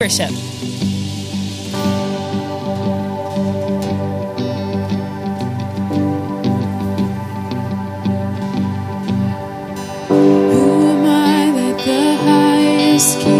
worship. Who am I that the highest king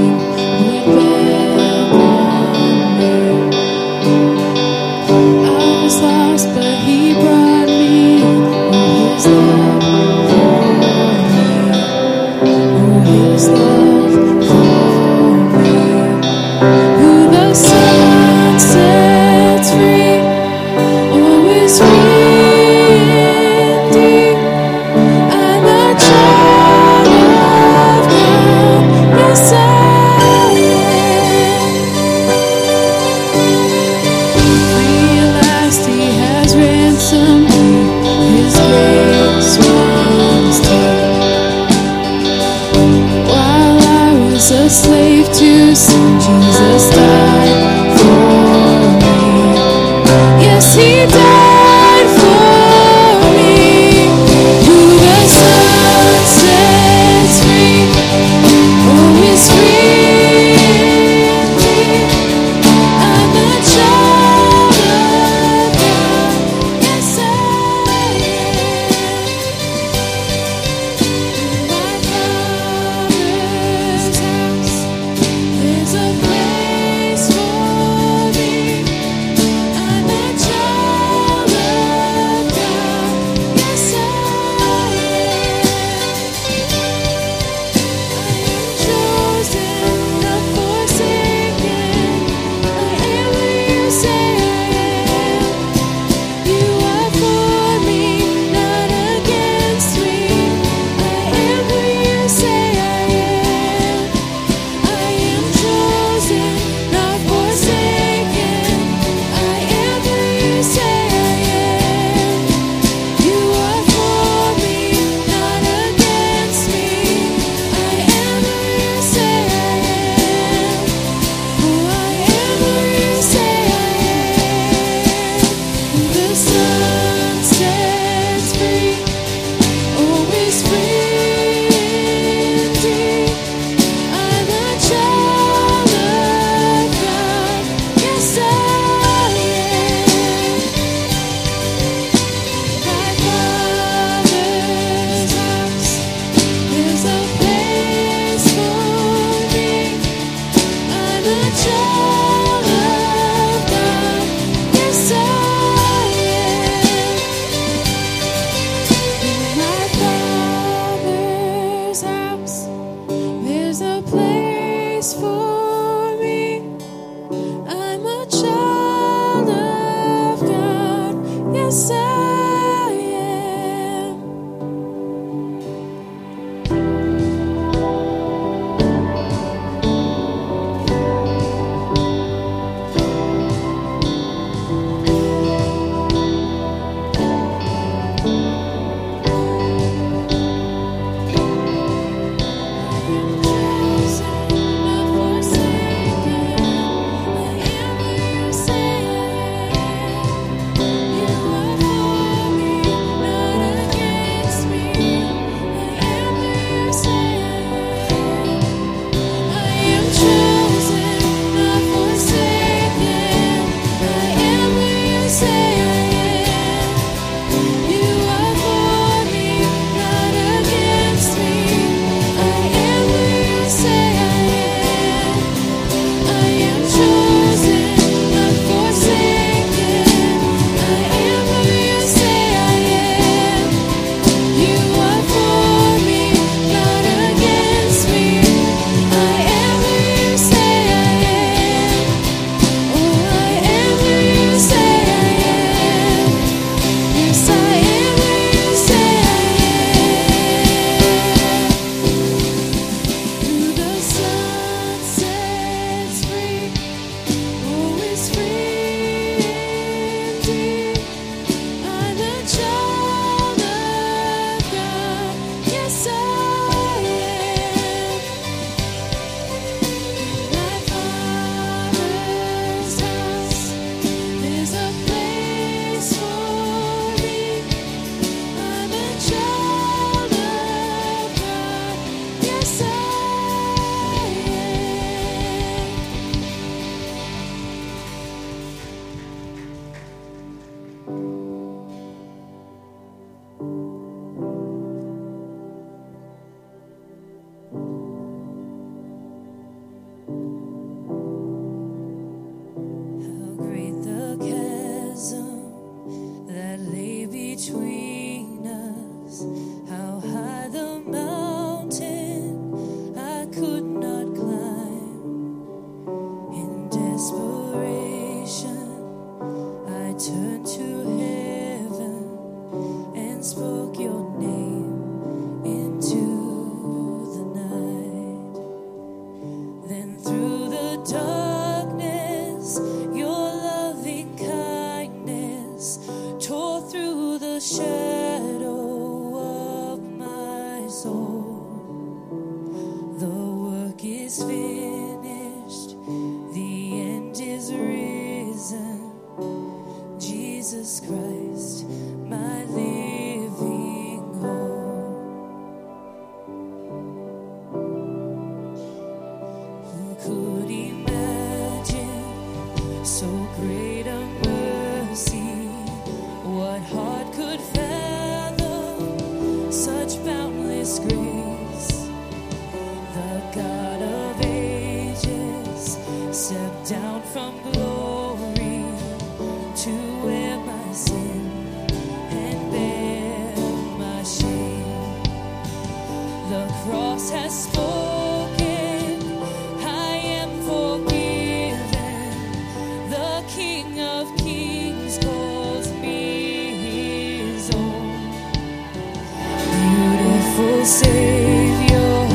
Savior,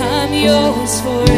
I'm yours forever.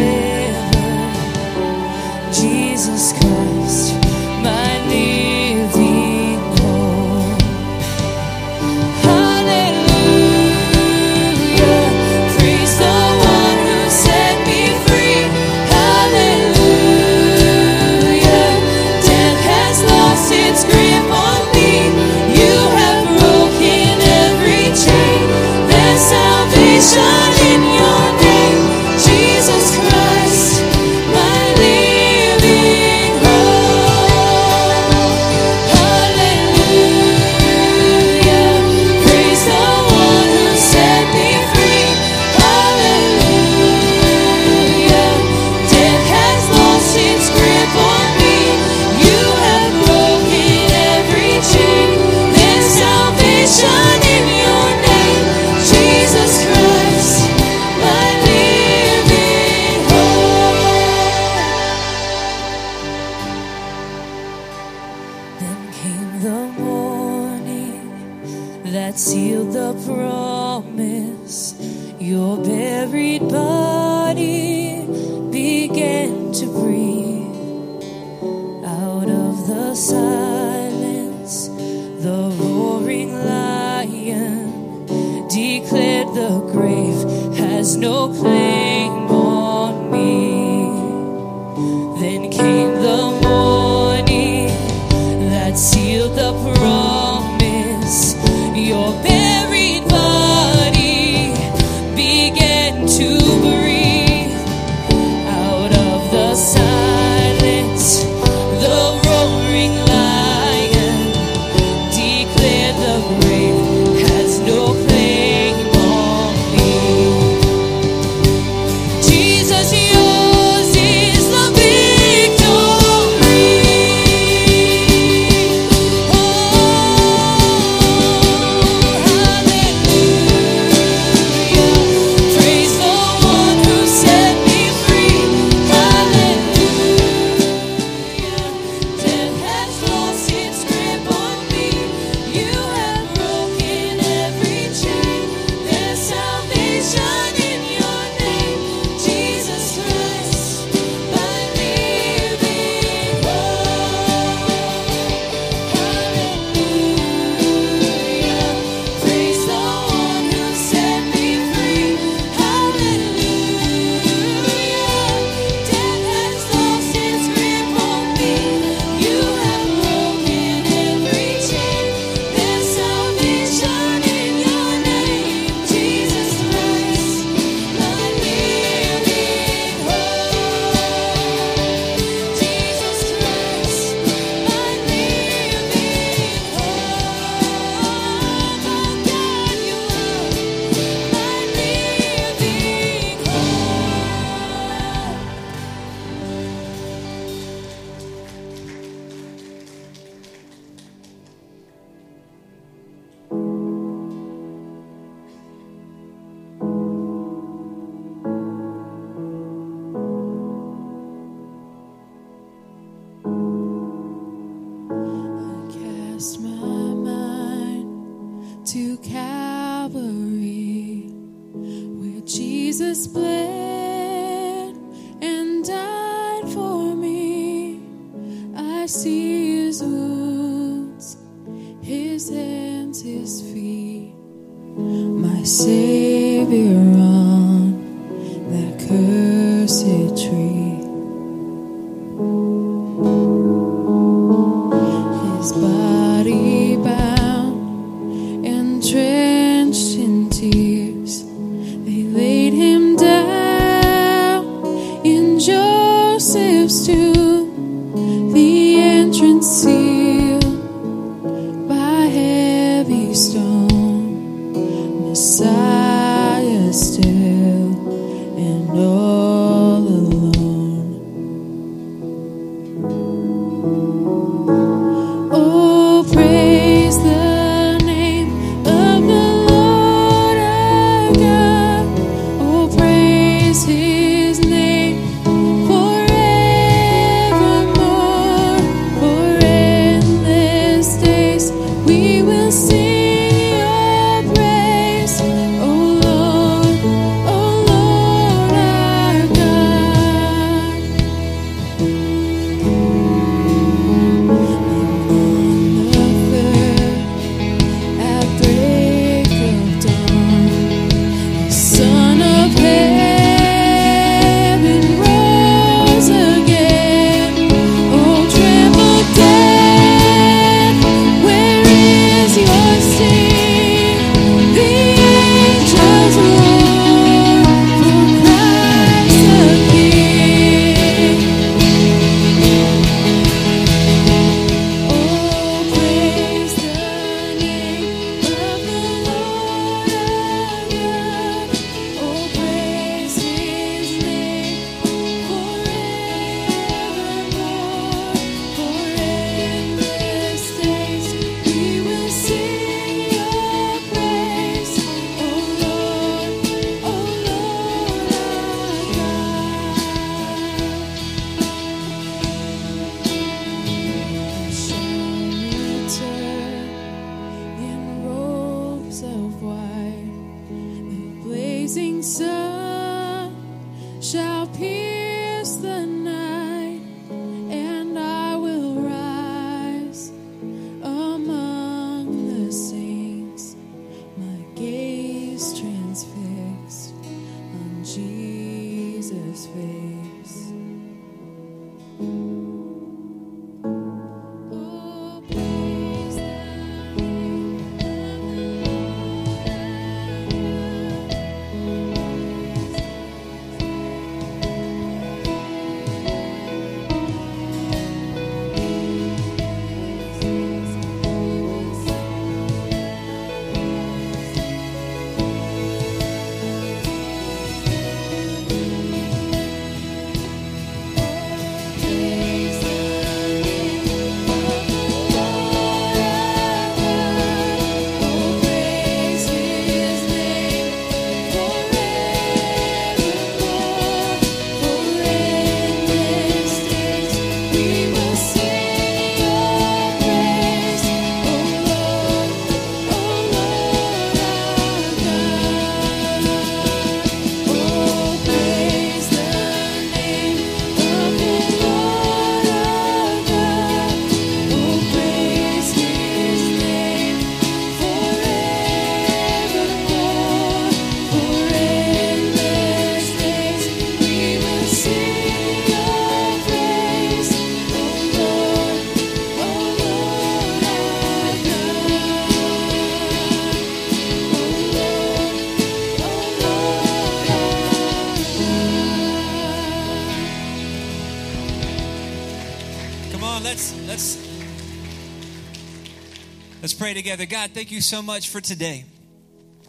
pray together. God, thank you so much for today.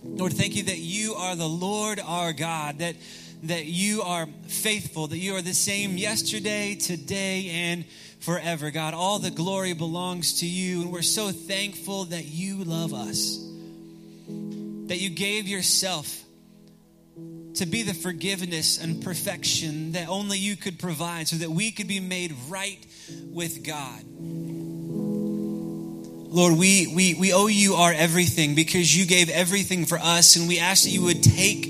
Lord, thank you that you are the Lord our God, that, that you are faithful, that you are the same yesterday, today, and forever. God, all the glory belongs to you, and we're so thankful that you love us, that you gave yourself to be the forgiveness and perfection that only you could provide so that we could be made right with God. Lord, we, we, we owe you our everything because you gave everything for us, and we ask that you would take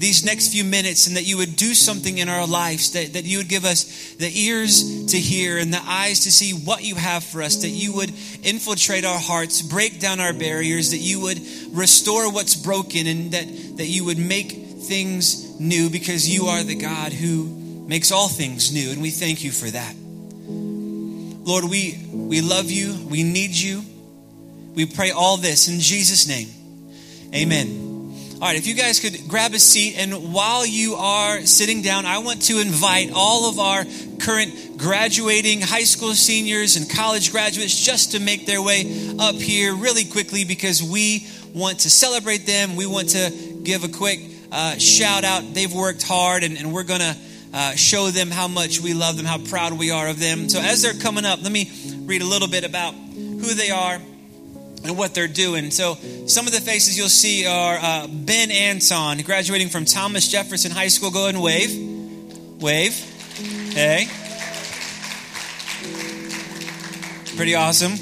these next few minutes and that you would do something in our lives, that, that you would give us the ears to hear and the eyes to see what you have for us, that you would infiltrate our hearts, break down our barriers, that you would restore what's broken, and that, that you would make things new because you are the God who makes all things new, and we thank you for that. Lord, we, we love you, we need you. We pray all this in Jesus' name. Amen. All right, if you guys could grab a seat, and while you are sitting down, I want to invite all of our current graduating high school seniors and college graduates just to make their way up here really quickly because we want to celebrate them. We want to give a quick uh, shout out. They've worked hard, and, and we're going to uh, show them how much we love them, how proud we are of them. So, as they're coming up, let me read a little bit about who they are and what they're doing. So, some of the faces you'll see are uh, Ben Anton, graduating from Thomas Jefferson High School. Go ahead and wave. Wave. Hey. Pretty awesome.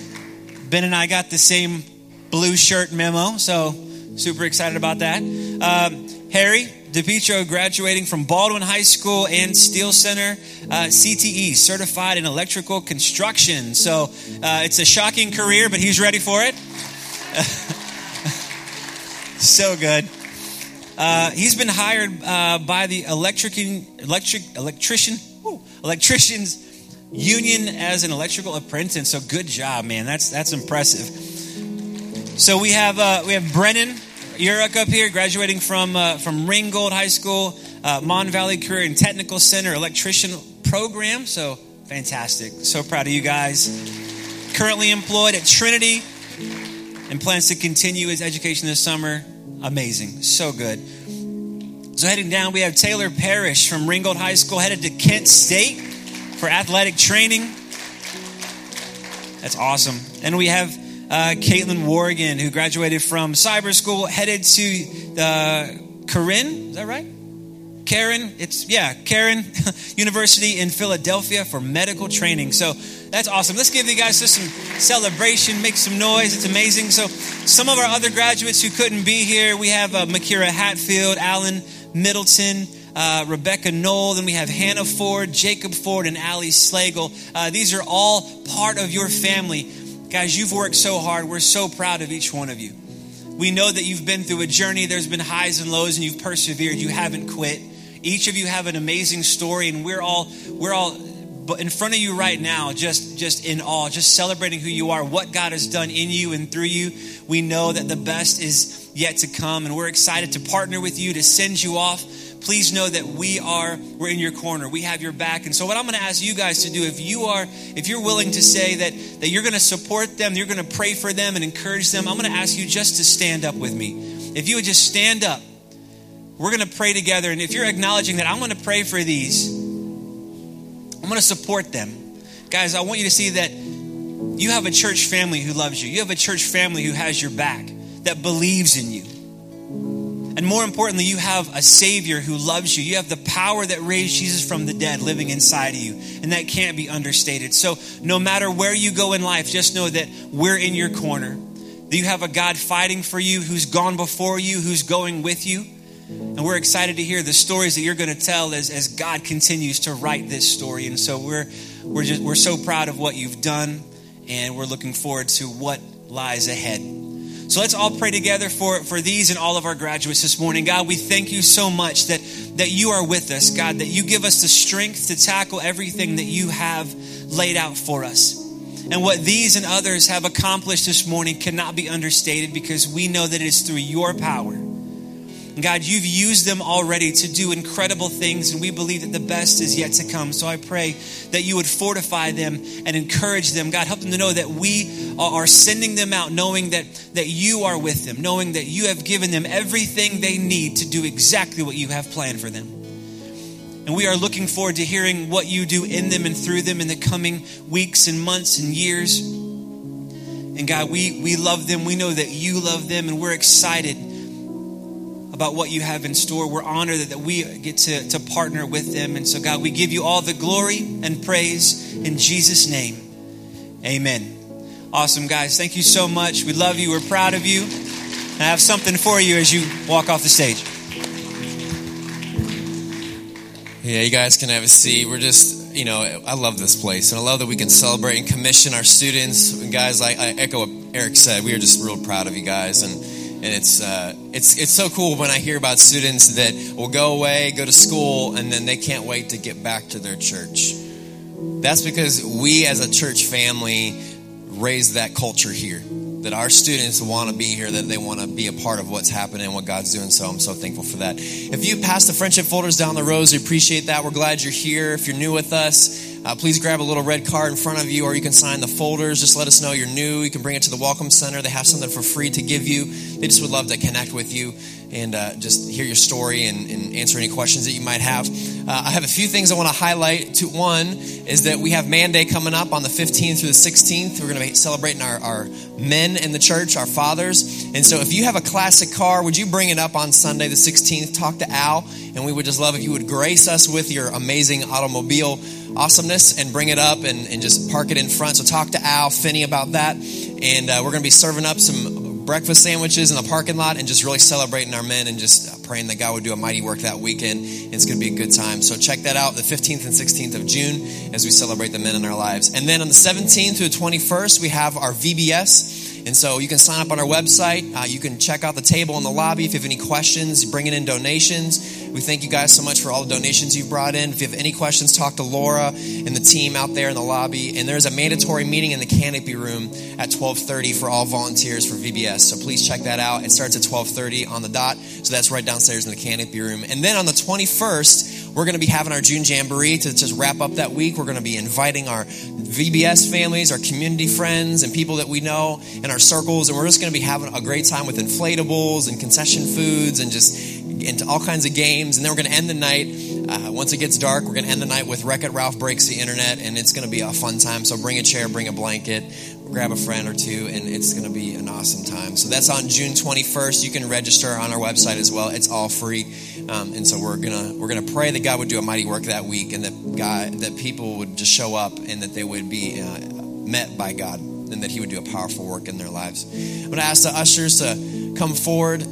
Ben and I got the same blue shirt memo, so super excited about that. Um, Harry DePietro, graduating from Baldwin High School and Steel Center, uh, CTE, certified in electrical construction. So uh, it's a shocking career, but he's ready for it. so good. Uh, he's been hired uh, by the electric, electric electrician woo, electricians union as an electrical apprentice. So good job, man. That's that's impressive. So we have uh, we have Brennan Uruk up here, graduating from uh, from Ringgold High School, uh, Mon Valley Career and Technical Center electrician program. So fantastic. So proud of you guys. Currently employed at Trinity and plans to continue his education this summer. Amazing. So good. So heading down, we have Taylor Parrish from Ringgold High School headed to Kent State for athletic training. That's awesome. And we have uh, Caitlin Worrigan, who graduated from cyber school, headed to the Cairn. Is that right? Cairn, it's yeah, Cairn University in Philadelphia for medical training. So that's awesome. Let's give you guys just some celebration, make some noise. It's amazing. So some of our other graduates who couldn't be here, we have uh, Makira Hatfield, Alan Middleton. Uh, Rebecca Knoll, then we have Hannah Ford, Jacob Ford, and Ali Slagle. Uh, these are all part of your family. Guys, you've worked so hard. We're so proud of each one of you. We know that you've been through a journey. There's been highs and lows, and you've persevered. You haven't quit. Each of you have an amazing story, and we're all we're all in front of you right now, just just in awe, just celebrating who you are, what God has done in you and through you. We know that the best is yet to come, and we're excited to partner with you to send you off please know that we are we're in your corner. We have your back. And so what i'm going to ask you guys to do if you are if you're willing to say that that you're going to support them you're going to pray for them and encourage them i'm going to ask you just to stand up with me. If you would just stand up we're going to pray together. And if you're acknowledging that i'm going to pray for these i'm going to support them. Guys i want you to see that you have a church family who loves you. You have a church family who has your back that believes in you and more importantly, you have a Savior who loves you. You have the power that raised Jesus from the dead living inside of you. And that can't be understated. So, no matter where you go in life, just know that we're in your corner. That you have a God fighting for you, who's gone before you, who's going with you. And we're excited to hear the stories that you're going to tell as, as God continues to write this story. And so we're we're just we're so proud of what you've done, and we're looking forward to what lies ahead. So let's all pray together for, for these and all of our graduates this morning. God, we thank you so much that, that you are with us, God, that you give us the strength to tackle everything that you have laid out for us. And what these and others have accomplished this morning cannot be understated because we know that it is through your power God, you've used them already to do incredible things, and we believe that the best is yet to come. So I pray that you would fortify them and encourage them. God, help them to know that we are sending them out knowing that, that you are with them, knowing that you have given them everything they need to do exactly what you have planned for them. And we are looking forward to hearing what you do in them and through them in the coming weeks and months and years. And God, we, we love them. We know that you love them, and we're excited about what you have in store. We're honored that, we get to, to partner with them. And so, God, we give you all the glory and praise in Jesus' name. Amen. Awesome, guys. Thank you so much. We love you. We're proud of you. And I have something for you as you walk off the stage. Yeah, you guys can have a seat. We're just, you know, I love this place, and I love that we can celebrate and commission our students. And guys, like I echo what Eric said, we are just real proud of you guys, and and it's uh, it's it's so cool when I hear about students that will go away, go to school, and then they can't wait to get back to their church. That's because we, as a church family, raise that culture here that our students want to be here, that they want to be a part of what's happening and what God's doing. So I'm so thankful for that. If you pass the friendship folders down the rows, we appreciate that. We're glad you're here. If you're new with us, uh, please grab a little red card in front of you, or you can sign the folders. Just let us know you're new. You can bring it to the Welcome Center. They have something for free to give you. They just would love to connect with you and uh, just hear your story and, and, answer any questions that you might have. Uh, I have a few things I want to highlight. To one is that we have Man Day coming up on the 15th through the 16th. We're going to be celebrating our, our men in the church, our fathers. And so, if you have a classic car, would you bring it up on Sunday the 16th? Talk to Al, and we would just love if you would grace us with your amazing automobile awesomeness and bring it up and, and just park it in front. So, talk to Al, Finney about that. And uh, we're going to be serving up some breakfast sandwiches in the parking lot and just really celebrating our men and just uh, praying that God would do a mighty work that weekend. It's going to be a good time. So check that out the 15th and 16th of June as we celebrate the men in our lives. And then on the 17th through the 21st, we have our VBS. And so you can sign up on our website. Uh, you can check out the table in the lobby if you have any questions, bringing in donations. We thank you guys so much for all the donations you've brought in. If you have any questions, talk to Laura and the team out there in the lobby. And there's a mandatory meeting in the canopy room at 12:30 for all volunteers for VBS. So please check that out. It starts at 12:30 on the dot. So that's right downstairs in the canopy room. And then on the 21st, we're going to be having our June Jamboree to just wrap up that week. We're going to be inviting our VBS families, our community friends, and people that we know in our circles. And we're just going to be having a great time with inflatables and concession foods and just into all kinds of games. And then we're going to end the night. Uh, once it gets dark, we're going to end the night with Wreck It Ralph Breaks the Internet. And it's going to be a fun time. So bring a chair, bring a blanket, grab a friend or two, and it's going to be an awesome time. So that's on June 21st. You can register on our website as well. It's all free. Um, and so we're gonna we're gonna pray that God would do a mighty work that week, and that God that people would just show up, and that they would be uh, met by God, and that He would do a powerful work in their lives. I'm gonna ask the ushers to come forward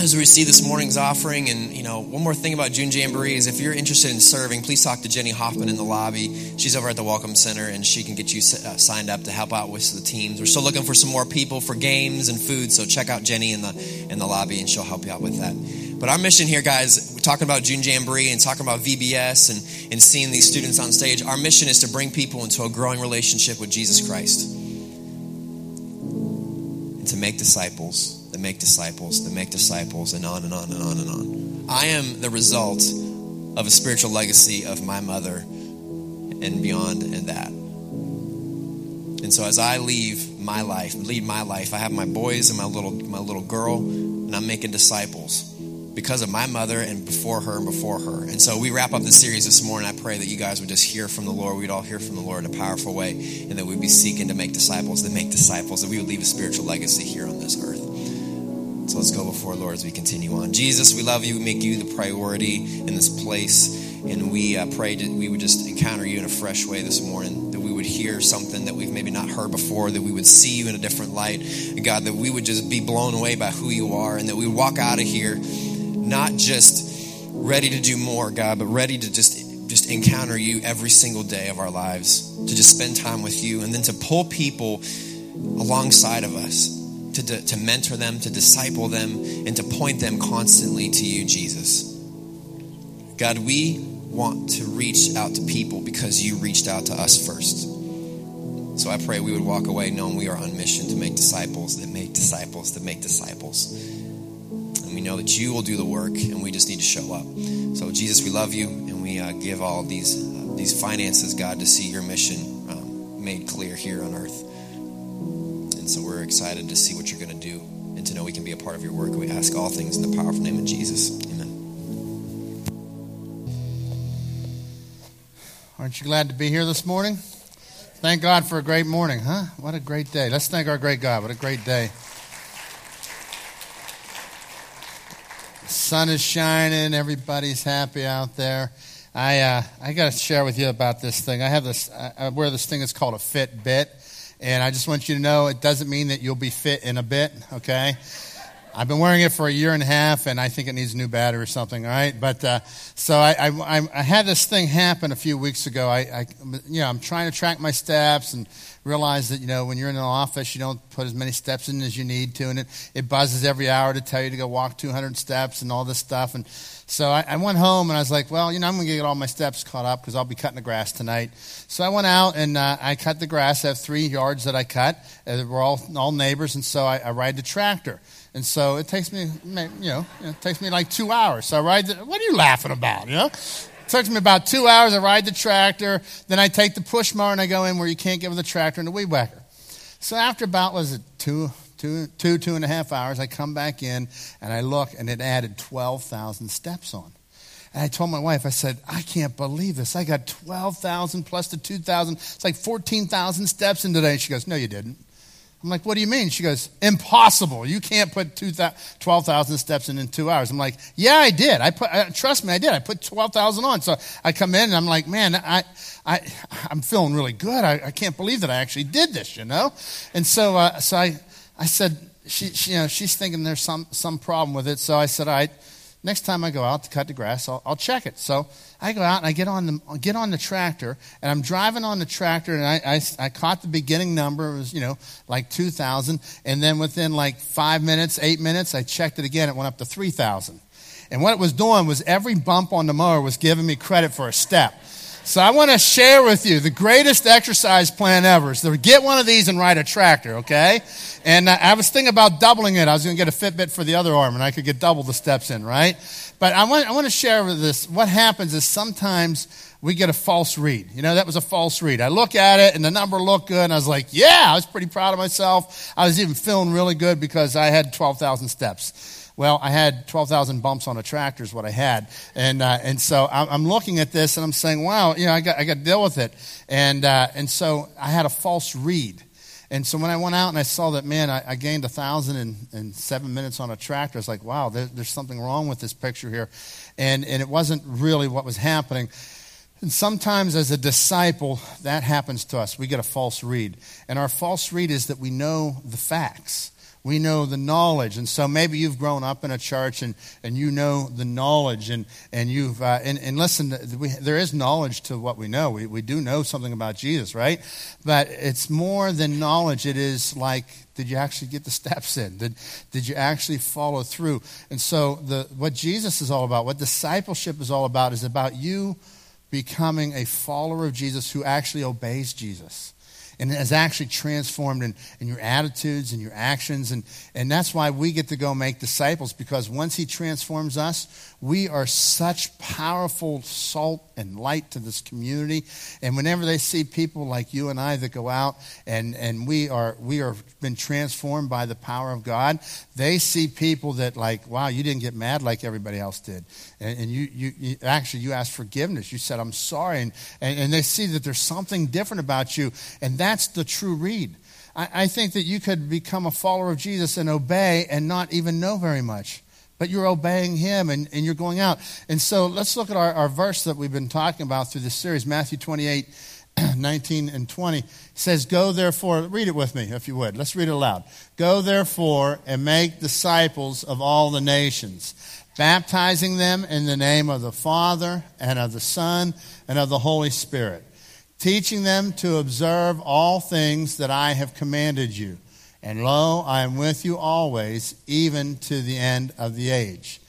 as we receive this morning's offering and you know one more thing about june jamboree is if you're interested in serving please talk to jenny hoffman in the lobby. She's over at the welcome center and she can get you uh, signed up to help out with the teams. We're still looking for some more people for games and food so check out jenny in the in the lobby and she'll help you out with that. But our mission here guys we're talking about june jamboree and talking about vbs and, and seeing these students on stage. Our mission is to bring people into a growing relationship with jesus christ and to make disciples that make disciples, that make disciples, and on and on and on and on. I am the result of a spiritual legacy of my mother and beyond and that. And so as I leave my life, lead my life, I have my boys and my little my little girl, and I'm making disciples because of my mother and before her and before her. And so we wrap up the series this morning. I pray that you guys would just hear from the Lord. We'd all hear from the Lord in a powerful way, and that we'd be seeking to make disciples, that make disciples, that we would leave a spiritual legacy here on this earth. So let's go before Lord as we continue on. Jesus, we love you. We make you the priority in this place. And we uh, pray that we would just encounter you in a fresh way this morning, that we would hear something that we've maybe not heard before, that we would see you in a different light. God, that we would just be blown away by who you are, and that we would walk out of here not just ready to do more, God, but ready to just just encounter you every single day of our lives, to just spend time with you, and then to pull people alongside of us to, to mentor them, to disciple them, and to point them constantly to you, Jesus. God, we want to reach out to people because you reached out to us first. So I pray we would walk away knowing we are on mission to make disciples that make disciples that make disciples. And we know that you will do the work and we just need to show up. So, Jesus, we love you and we uh, give all these, uh, these finances, God, to see your mission um, made clear here on earth. And so we're excited to see what you're going to do and to know we can be a part of your work. We ask all things in the powerful name of Jesus. Amen. Aren't you glad to be here this morning? Thank God for a great morning, huh? What a great day. Let's thank our great God. What a great day. The sun is shining, everybody's happy out there. I, uh, I got to share with you about this thing. I have this, I wear this thing, it's called a Fitbit. And I just want you to know it doesn't mean that you'll be fit in a bit, okay? I've been wearing it for a year and a half, and I think it needs a new battery or something. All right, but uh, so I, I, I had this thing happen a few weeks ago. I, I, you know, I'm trying to track my steps and realize that you know when you're in an office, you don't put as many steps in as you need to, and it, it buzzes every hour to tell you to go walk 200 steps and all this stuff. And so I, I went home and I was like, well, you know, I'm going to get all my steps caught up because I'll be cutting the grass tonight. So I went out and uh, I cut the grass. I have three yards that I cut. Uh, we're all all neighbors, and so I, I ride the tractor. And so it takes me, you know, it takes me like two hours. So I ride the, what are you laughing about, you know? It takes me about two hours. I ride the tractor. Then I take the push mower and I go in where you can't get with the tractor and the weed whacker. So after about, was it two, two, two, two and a half hours, I come back in and I look and it added 12,000 steps on. And I told my wife, I said, I can't believe this. I got 12,000 plus the 2,000. It's like 14,000 steps in today. She goes, No, you didn't. I'm like, what do you mean? She goes, impossible. You can't put 12,000 steps in in two hours. I'm like, yeah, I did. I put, uh, trust me, I did. I put 12,000 on. So I come in and I'm like, man, I, I, I'm feeling really good. I, I can't believe that I actually did this, you know? And so, uh, so I, I said, she, she, you know, she's thinking there's some, some problem with it. So I said, all right, next time I go out to cut the grass, I'll, I'll check it. So I go out and I get on the get on the tractor, and I'm driving on the tractor, and I, I, I caught the beginning number. It was you know like two thousand, and then within like five minutes, eight minutes, I checked it again. It went up to three thousand. And what it was doing was every bump on the mower was giving me credit for a step. So I want to share with you the greatest exercise plan ever is to get one of these and ride a tractor, okay? And uh, I was thinking about doubling it. I was going to get a Fitbit for the other arm and I could get double the steps in, right? But I want, I want to share with this. What happens is sometimes we get a false read. You know, that was a false read. I look at it and the number looked good and I was like, yeah, I was pretty proud of myself. I was even feeling really good because I had 12,000 steps. Well, I had 12,000 bumps on a tractor is what I had. And, uh, and so I'm looking at this and I'm saying, wow, you know, I got, I got to deal with it. And, uh, and so I had a false read. And so when I went out and I saw that, man, I, I gained seven minutes on a tractor, I was like, wow, there, there's something wrong with this picture here. And, and it wasn't really what was happening. And sometimes as a disciple, that happens to us. We get a false read. And our false read is that we know the facts we know the knowledge. And so maybe you've grown up in a church and, and you know the knowledge. And, and you've, uh, and, and listen, we, there is knowledge to what we know. We, we do know something about Jesus, right? But it's more than knowledge. It is like, did you actually get the steps in? Did, did you actually follow through? And so the, what Jesus is all about, what discipleship is all about, is about you becoming a follower of Jesus who actually obeys Jesus and it has actually transformed in, in your attitudes and your actions. And, and that's why we get to go make disciples because once He transforms us, we are such powerful salt and light to this community. And whenever they see people like you and I that go out and, and we are we are been transformed by the power of God, they see people that like, wow, you didn't get mad like everybody else did. And, and you, you, you, actually you asked forgiveness. You said, I'm sorry. And, and, and they see that there's something different about you. And that's the true read. I, I think that you could become a follower of Jesus and obey and not even know very much but you're obeying him and, and you're going out. And so let's look at our, our verse that we've been talking about through this series, Matthew 28, 19 and 20. It says, Go therefore, read it with me if you would. Let's read it aloud. Go therefore and make disciples of all the nations, baptizing them in the name of the Father and of the Son and of the Holy Spirit, teaching them to observe all things that I have commanded you. And lo, I am with you always, even to the end of the age.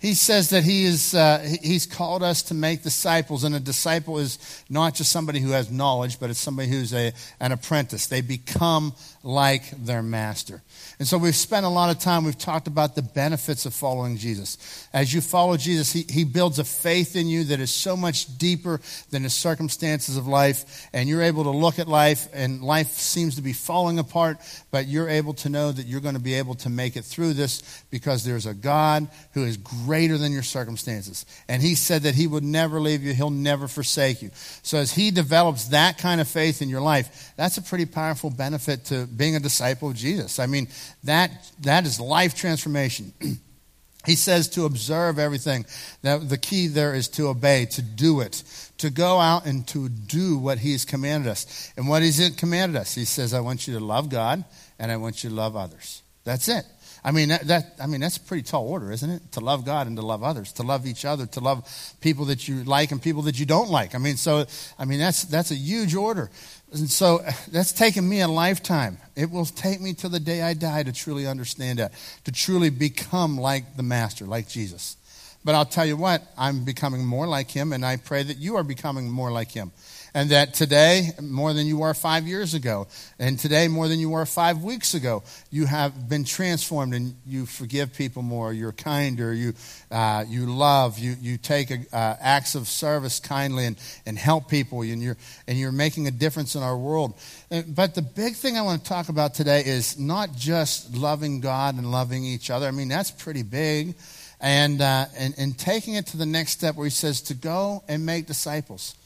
He says that he is, uh, he's called us to make disciples, and a disciple is not just somebody who has knowledge, but it's somebody who's a, an apprentice. They become like their master. And so we've spent a lot of time, we've talked about the benefits of following Jesus. As you follow Jesus, he, he builds a faith in you that is so much deeper than the circumstances of life. And you're able to look at life, and life seems to be falling apart, but you're able to know that you're going to be able to make it through this because there's a God who is greater than your circumstances. And He said that He would never leave you, He'll never forsake you. So as He develops that kind of faith in your life, that's a pretty powerful benefit to being a disciple of Jesus. I mean, that, that is life transformation. he says to observe everything. Now, the key there is to obey, to do it, to go out and to do what he has commanded us. And what he's commanded us, he says, I want you to love God and I want you to love others. That's it. I mean, that, that, I mean, that's a pretty tall order, isn't it? To love God and to love others, to love each other, to love people that you like and people that you don't like. I mean, so, I mean, that's, that's a huge order. And so that's taken me a lifetime. It will take me till the day I die to truly understand that, to truly become like the Master, like Jesus. But I'll tell you what, I'm becoming more like him, and I pray that you are becoming more like him and that today, more than you were five years ago, and today, more than you were five weeks ago, you have been transformed and you forgive people more, you're kinder, you, uh, you love, you, you take a, uh, acts of service kindly and, and help people, and you're, and you're making a difference in our world. Uh, but the big thing I want to talk about today is not just loving God and loving each other. I mean, that's pretty big. And, uh, and, and taking it to the next step where he says to go and make disciples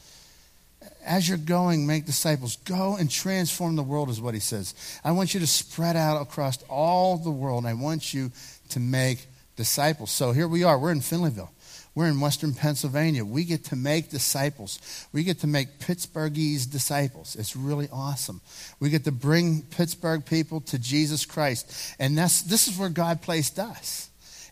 as you're going, make disciples. Go and transform the world, is what he says. I want you to spread out across all the world. I want you to make disciples. So here we are. We're in Finleyville. We're in Western Pennsylvania. We get to make disciples. We get to make Pittsburghese disciples. It's really awesome. We get to bring Pittsburgh people to Jesus Christ. And that's, this is where God placed us.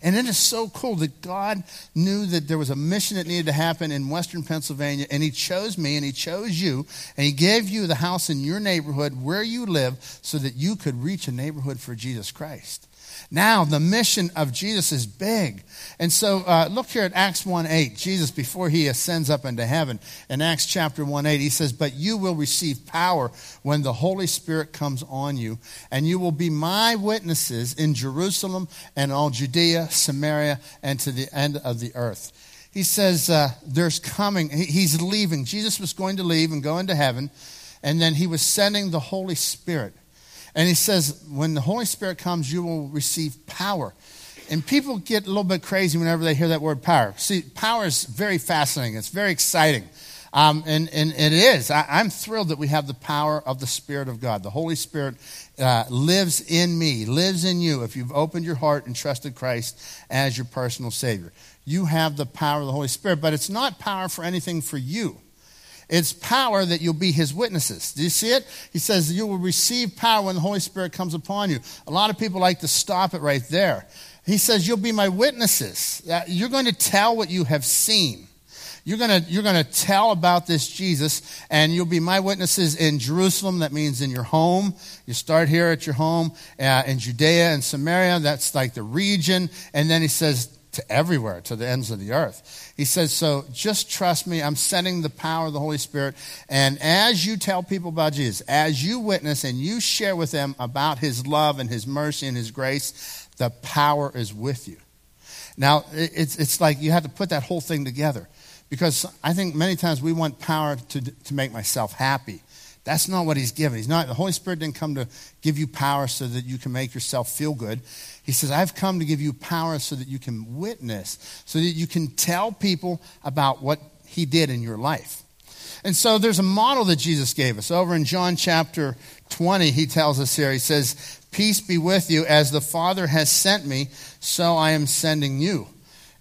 And it is so cool that God knew that there was a mission that needed to happen in Western Pennsylvania, and He chose me and He chose you, and He gave you the house in your neighborhood where you live so that you could reach a neighborhood for Jesus Christ. Now, the mission of Jesus is big. And so, uh, look here at Acts 1 8. Jesus, before he ascends up into heaven, in Acts chapter 1 8, he says, But you will receive power when the Holy Spirit comes on you, and you will be my witnesses in Jerusalem and all Judea, Samaria, and to the end of the earth. He says, uh, There's coming, he's leaving. Jesus was going to leave and go into heaven, and then he was sending the Holy Spirit. And he says, when the Holy Spirit comes, you will receive power. And people get a little bit crazy whenever they hear that word power. See, power is very fascinating, it's very exciting. Um, and, and it is. I, am thrilled that we have the power of the Spirit of God. The Holy Spirit uh, lives in me, lives in you if you've opened your heart and trusted Christ as your personal Savior. You have the power of the Holy Spirit, but it's not power for anything for you. It's power that you'll be his witnesses. Do you see it? He says you will receive power when the Holy Spirit comes upon you. A lot of people like to stop it right there. He says you'll be my witnesses. You're going to tell what you have seen. You're going to, you're going to tell about this Jesus, and you'll be my witnesses in Jerusalem. That means in your home. You start here at your home, uh, in Judea and Samaria. That's like the region. And then he says, to everywhere, to the ends of the earth. He says, So just trust me. I'm sending the power of the Holy Spirit. And as you tell people about Jesus, as you witness and you share with them about his love and his mercy and his grace, the power is with you. Now, it's, it's like you have to put that whole thing together. Because I think many times we want power to, to make myself happy. That's not what he's given. He's not, the Holy Spirit didn't come to give you power so that you can make yourself feel good. He says, I've come to give you power so that you can witness, so that you can tell people about what he did in your life. And so there's a model that Jesus gave us. Over in John chapter 20, he tells us here, he says, Peace be with you. As the Father has sent me, so I am sending you.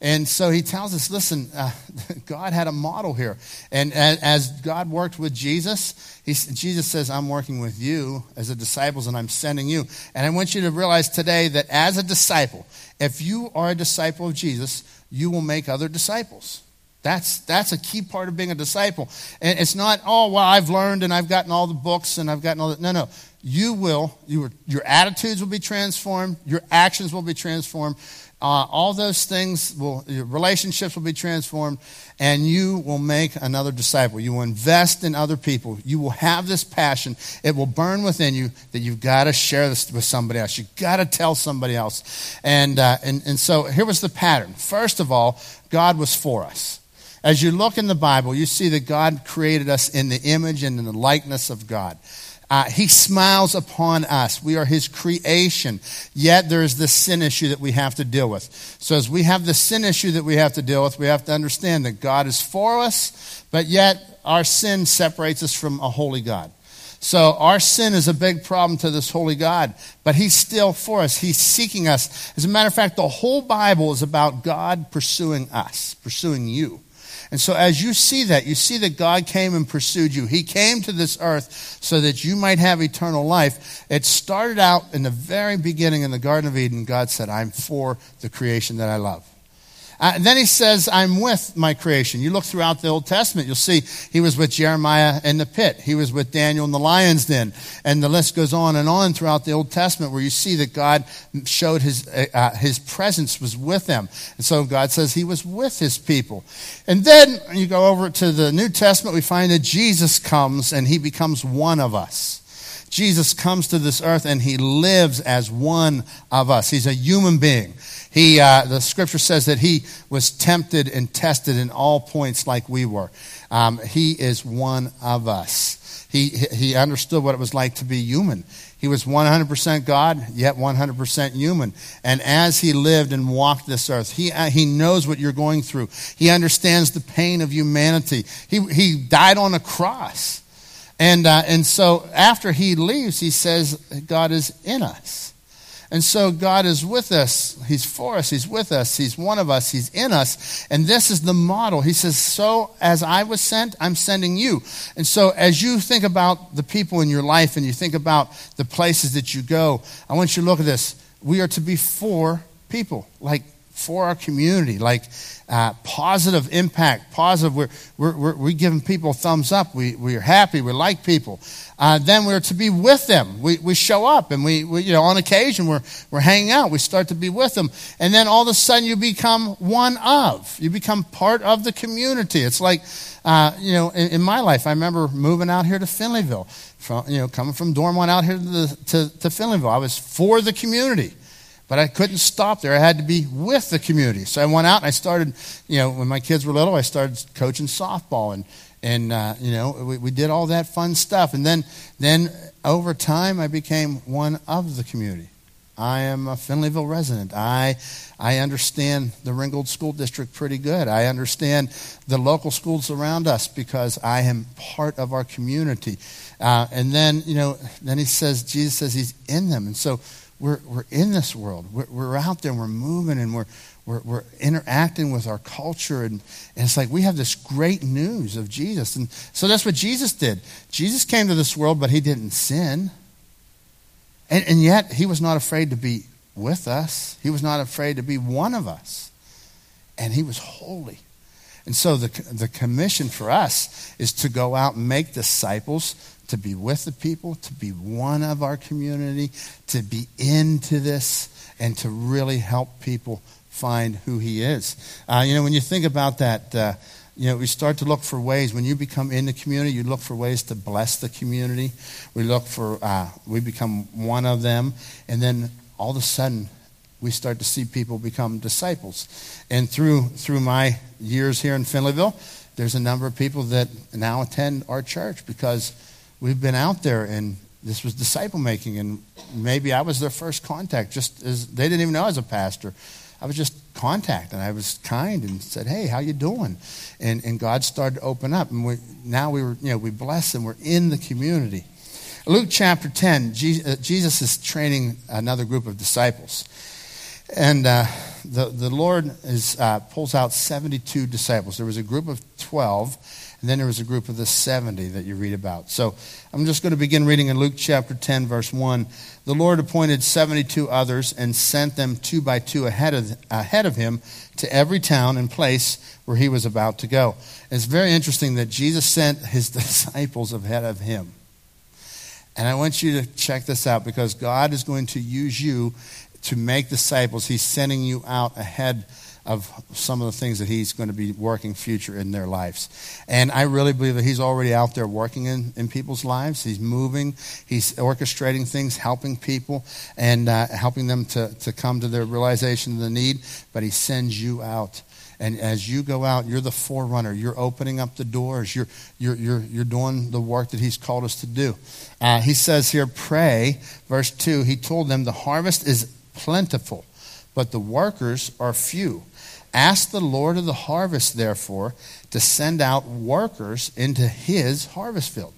And so he tells us, listen, uh, God had a model here. And as God worked with Jesus, he, Jesus says, I'm working with you as a disciples and I'm sending you. And I want you to realize today that as a disciple, if you are a disciple of Jesus, you will make other disciples. That's, that's a key part of being a disciple. And it's not, oh, well, I've learned and I've gotten all the books and I've gotten all that. No, no. You will, your, your attitudes will be transformed, your actions will be transformed uh, all those things will, your relationships will be transformed, and you will make another disciple. You will invest in other people. You will have this passion. It will burn within you that you've got to share this with somebody else. You've got to tell somebody else. And, uh, and, and so here was the pattern. First of all, God was for us. As you look in the Bible, you see that God created us in the image and in the likeness of God. Uh, he smiles upon us. We are his creation. Yet there is this sin issue that we have to deal with. So, as we have the sin issue that we have to deal with, we have to understand that God is for us, but yet our sin separates us from a holy God. So, our sin is a big problem to this holy God, but he's still for us. He's seeking us. As a matter of fact, the whole Bible is about God pursuing us, pursuing you. And so as you see that, you see that God came and pursued you. He came to this earth so that you might have eternal life. It started out in the very beginning in the Garden of Eden. God said, I'm for the creation that I love. Uh, then he says, I'm with my creation. You look throughout the Old Testament, you'll see he was with Jeremiah in the pit. He was with Daniel in the lion's den. And the list goes on and on throughout the Old Testament where you see that God showed his, uh, uh his presence was with them. And so God says he was with his people. And then you go over to the New Testament, we find that Jesus comes and he becomes one of us. Jesus comes to this earth and he lives as one of us. He's a human being. He, uh, the scripture says that he was tempted and tested in all points like we were. Um, he is one of us. He, he understood what it was like to be human. He was 100% God, yet 100% human. And as he lived and walked this earth, he, uh, he knows what you're going through. He understands the pain of humanity. He, he died on a cross. And, uh, and so after he leaves, he says, God is in us. And so God is with us. He's for us. He's with us. He's one of us. He's in us. And this is the model. He says, So as I was sent, I'm sending you. And so as you think about the people in your life and you think about the places that you go, I want you to look at this. We are to be for people, like for our community, like uh, positive impact, positive. We're, we're, we're, giving people thumbs up. We, we're happy. We like people. Uh, then we're to be with them. We, we show up and we, we, you know, on occasion we're, we're hanging out. We start to be with them. And then all of a sudden you become one of. You become part of the community. It's like, uh, you know, in, in, my life, I remember moving out here to Finleyville, from, you know, coming from Dormont out here to, the, to, to Finleyville. I was for the community. But I couldn't stop there. I had to be with the community. So I went out and I started, you know, when my kids were little, I started coaching softball. And, and uh, you know, we, we did all that fun stuff. And then, then over time, I became one of the community. I am a Finleyville resident. I, I understand the Ringgold School District pretty good. I understand the local schools around us because I am part of our community. Uh, and then, you know, then he says, Jesus says he's in them. And so we're, we're in this world. We're, we're out there, we're moving, and we're, we're, we're interacting with our culture. And, and it's like we have this great news of Jesus. And so that's what Jesus did. Jesus came to this world, but he didn't sin. And, and yet, he was not afraid to be with us, he was not afraid to be one of us. And he was holy. And so the, the commission for us is to go out and make disciples to be with the people, to be one of our community, to be into this, and to really help people find who He is. Uh, you know, when you think about that, uh, you know, we start to look for ways. When you become in the community, you look for ways to bless the community. We look for, uh, we become one of them, and then all of a sudden, we start to see people become disciples. And through through my years here in Finleyville, there's a number of people that now attend our church because we've been out there and this was disciple making and maybe i was their first contact just as they didn't even know i was a pastor. I was just contact and i was kind and said hey how you doing? And, and god started to open up and we, now we were you know we bless and we're in the community. Luke chapter 10 uh, jesus is training another group of disciples. And uh, the, the lord is, uh, pulls out 72 disciples. There was a group of 12 and then there was a group of the 70 that you read about. So I'm just going to begin reading in Luke chapter 10, verse 1. The Lord appointed 72 others and sent them two by two ahead of, ahead of him to every town and place where he was about to go. It's very interesting that Jesus sent his disciples ahead of him. And I want you to check this out because God is going to use you to make disciples. He's sending you out ahead of some of the things that he's going to be working future in their lives. And I really believe that he's already out there working in, in people's lives. He's moving, he's orchestrating things, helping people, and uh, helping them to, to come to their realization of the need. But he sends you out. And as you go out, you're the forerunner. You're opening up the doors. You're, you're, you're, you're doing the work that He's called us to do. Uh, he says here, pray, verse 2, He told them, the harvest is plentiful, but the workers are few. Ask the Lord of the harvest, therefore, to send out workers into his harvest field.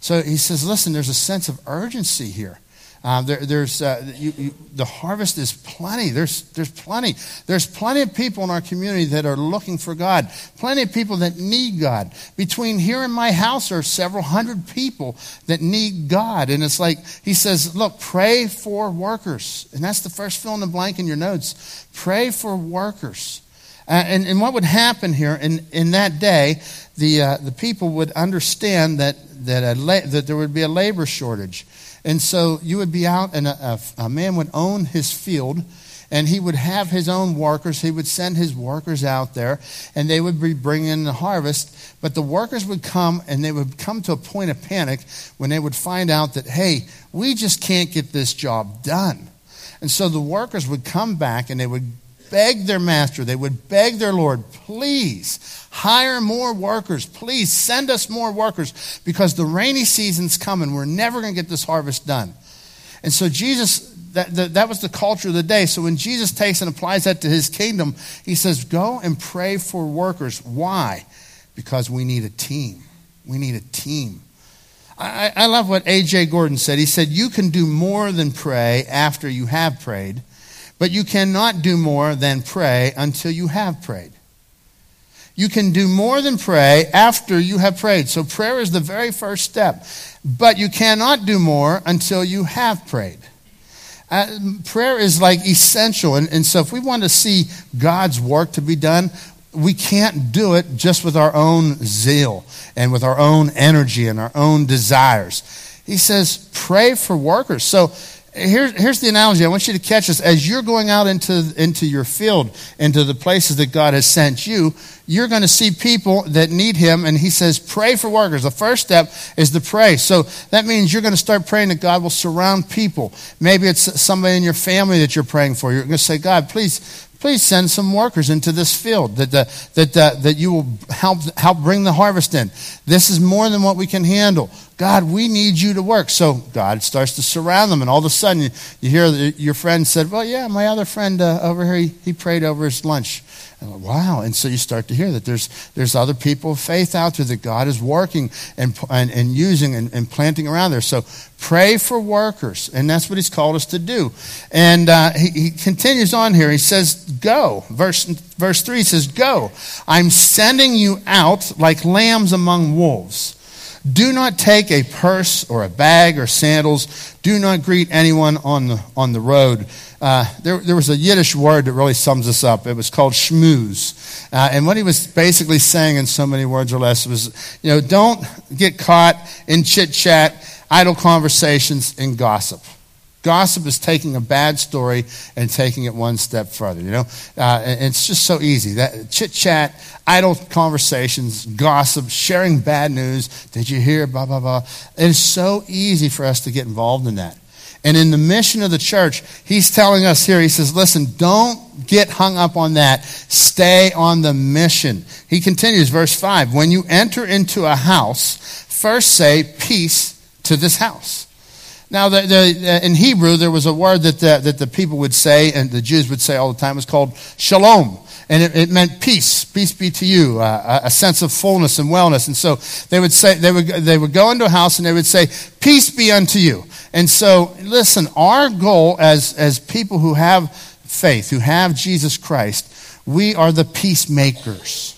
So he says, listen, there's a sense of urgency here. Uh, there, there's, uh, you, you, the harvest is plenty. There's, there's plenty. There's plenty of people in our community that are looking for God. Plenty of people that need God. Between here and my house are several hundred people that need God. And it's like, he says, look, pray for workers. And that's the first fill in the blank in your notes. Pray for workers. Uh, and, and what would happen here in, in that day, the, uh, the people would understand that, that, la- that there would be a labor shortage. And so you would be out, and a, a, a, man would own his field, and he would have his own workers. He would send his workers out there, and they would be bringing in the harvest. But the workers would come, and they would come to a point of panic when they would find out that, hey, we just can't get this job done. And so the workers would come back, and they would beg their master, they would beg their Lord, please hire more workers. Please send us more workers because the rainy season's coming. We're never going to get this harvest done. And so Jesus, that, that, that, was the culture of the day. So when Jesus takes and applies that to his kingdom, he says, go and pray for workers. Why? Because we need a team. We need a team. I, I love what A.J. Gordon said. He said, You can do more than pray after you have prayed but you cannot do more than pray until you have prayed. You can do more than pray after you have prayed. So prayer is the very first step. But you cannot do more until you have prayed. Uh, prayer is like essential. And, and so if we want to see God's work to be done, we can't do it just with our own zeal and with our own energy and our own desires. He says, pray for workers. So here, here's the analogy. I want you to catch this. As you're going out into, into your field, into the places that God has sent you, you're going to see people that need Him. And He says, pray for workers. The first step is to pray. So that means you're going to start praying that God will surround people. Maybe it's somebody in your family that you're praying for. You're going to say, God, please, please send some workers into this field that, uh, that, uh, that you will help, help bring the harvest in. This is more than what we can handle. God, we need you to work. So God starts to surround them, and all of a sudden you, you hear your friend said, Well, yeah, my other friend uh, over here, he, he prayed over his lunch. And wow. And so you start to hear that there's, there's other people of faith out there that God is working and, and, and using and, and planting around there. So pray for workers. And that's what he's called us to do. And uh, he, he continues on here. He says, Go. Verse, verse 3 says, Go. I'm sending you out like lambs among wolves. Do not take a purse or a bag or sandals. Do not greet anyone on the, on the road. Uh, there, there was a Yiddish word that really sums this up. It was called schmooze. Uh, and what he was basically saying in so many words or less was, you know, don't get caught in chit chat, idle conversations, and gossip. Gossip is taking a bad story and taking it one step further. You know, uh, it's just so easy. That chit chat, idle conversations, gossip, sharing bad news. Did you hear? Blah blah blah. It is so easy for us to get involved in that. And in the mission of the church, he's telling us here. He says, "Listen, don't get hung up on that. Stay on the mission." He continues, verse five: When you enter into a house, first say peace to this house. Now, the, the, in Hebrew, there was a word that the, that the people would say, and the Jews would say all the time, it was called shalom. And it, it meant peace, peace be to you, uh, a sense of fullness and wellness. And so they would say, they would, they would go into a house and they would say, peace be unto you. And so, listen, our goal as, as people who have faith, who have Jesus Christ, we are the peacemakers.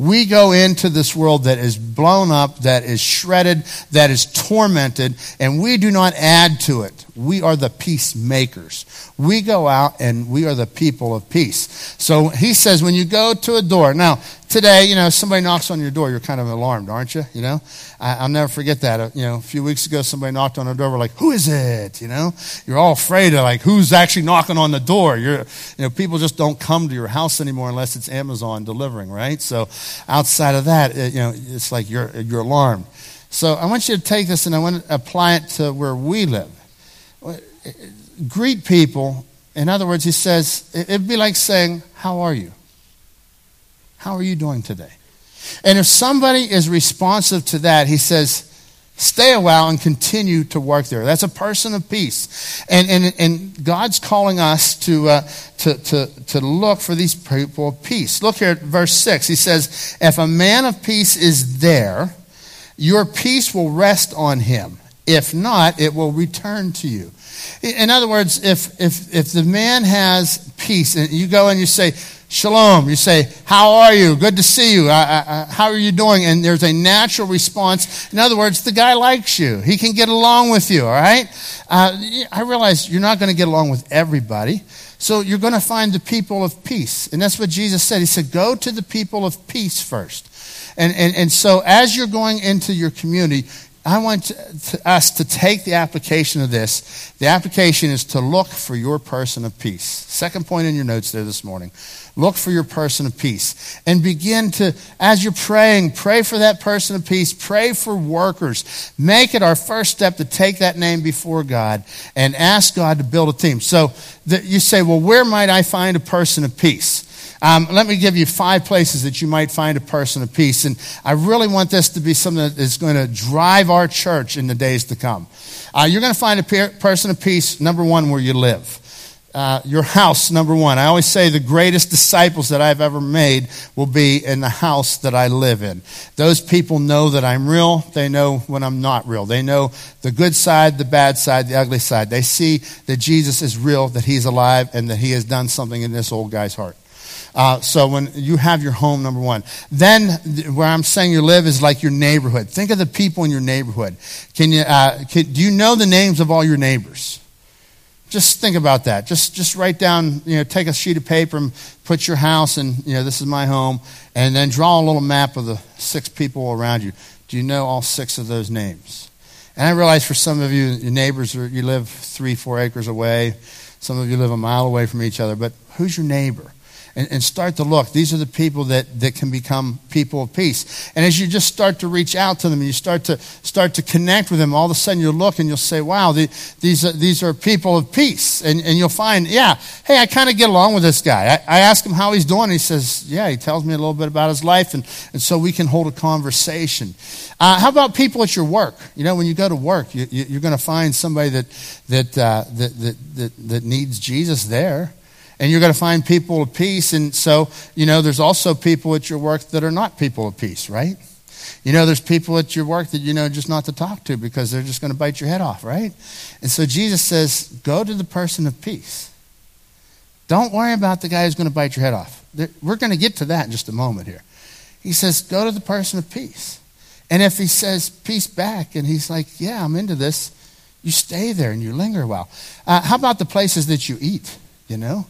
We go into this world that is blown up, that is shredded, that is tormented, and we do not add to it. We are the peacemakers. We go out and we are the people of peace. So he says, when you go to a door, now, today, you know, somebody knocks on your door, you're kind of alarmed, aren't you? You know, I, will never forget that. Uh, you know, a few weeks ago, somebody knocked on our door. We're like, who is it? You know, you're all afraid of like, who's actually knocking on the door? You're, you know, people just don't come to your house anymore unless it's Amazon delivering, right? So outside of that, it, you know, it's like you're, you're alarmed. So I want you to take this and I want to apply it to where we live. Greet people. In other words, he says, it'd be like saying, How are you? How are you doing today? And if somebody is responsive to that, he says, Stay a while and continue to work there. That's a person of peace. And, and, and God's calling us to, uh, to, to, to look for these people of peace. Look here at verse 6. He says, If a man of peace is there, your peace will rest on him If not, it will return to you. In other words, if, if, if the man has peace, and you go and you say, Shalom, you say, How are you? Good to see you. Uh, uh, how are you doing? And there's a natural response. In other words, the guy likes you. He can get along with you, all right? Uh, I realize you're not going to get along with everybody. So you're going to find the people of peace. And that's what Jesus said. He said, Go to the people of peace first. And, and, and so as you're going into your community, I want to, to us to take the application of this. The application is to look for your person of peace. Second point in your notes there this morning. Look for your person of peace. And begin to, as you're praying, pray for that person of peace. Pray for workers. Make it our first step to take that name before God and ask God to build a team. So that you say, well, where might I find a person of peace? Um, let me give you five places that you might find a person of peace. And I really want this to be something that is going to drive our church in the days to come. Uh, you're going to find a pe- person of peace, number one, where you live. Uh, your house, number one. I always say the greatest disciples that I've ever made will be in the house that I live in. Those people know that I'm real. They know when I'm not real. They know the good side, the bad side, the ugly side. They see that Jesus is real, that he's alive, and that he has done something in this old guy's heart. Uh, so when you have your home, number one. Then where I'm saying you live is like your neighborhood. Think of the people in your neighborhood. Can you, uh, can, do you know the names of all your neighbors? Just think about that. Just, just write down, you know, take a sheet of paper and put your house and, you know, this is my home, and then draw a little map of the six people around you. Do you know all six of those names? And I realize for some of you, your neighbors, are, you live three, four acres away. Some of you live a mile away from each other, but who's your neighbor? And, and start to look. These are the people that, that can become people of peace. And as you just start to reach out to them and you start to start to connect with them, all of a sudden you'll look and you'll say, wow, the, these, are, these are people of peace. And, and you'll find, yeah, hey, I kind of get along with this guy. I, I ask him how he's doing. He says, yeah, he tells me a little bit about his life. And, and so we can hold a conversation. Uh, how about people at your work? You know, when you go to work, you, you, are going to find somebody that, that, uh, that, that, that, that needs Jesus there and you're going to find people of peace. And so, you know, there's also people at your work that are not people of peace, right? You know, there's people at your work that you know just not to talk to because they're just going to bite your head off, right? And so Jesus says, go to the person of peace. Don't worry about the guy who's going to bite your head off. We're going to get to that in just a moment here. He says, go to the person of peace. And if he says peace back and he's like, yeah, I'm into this, you stay there and you linger a while. Uh, how about the places that you eat, you know?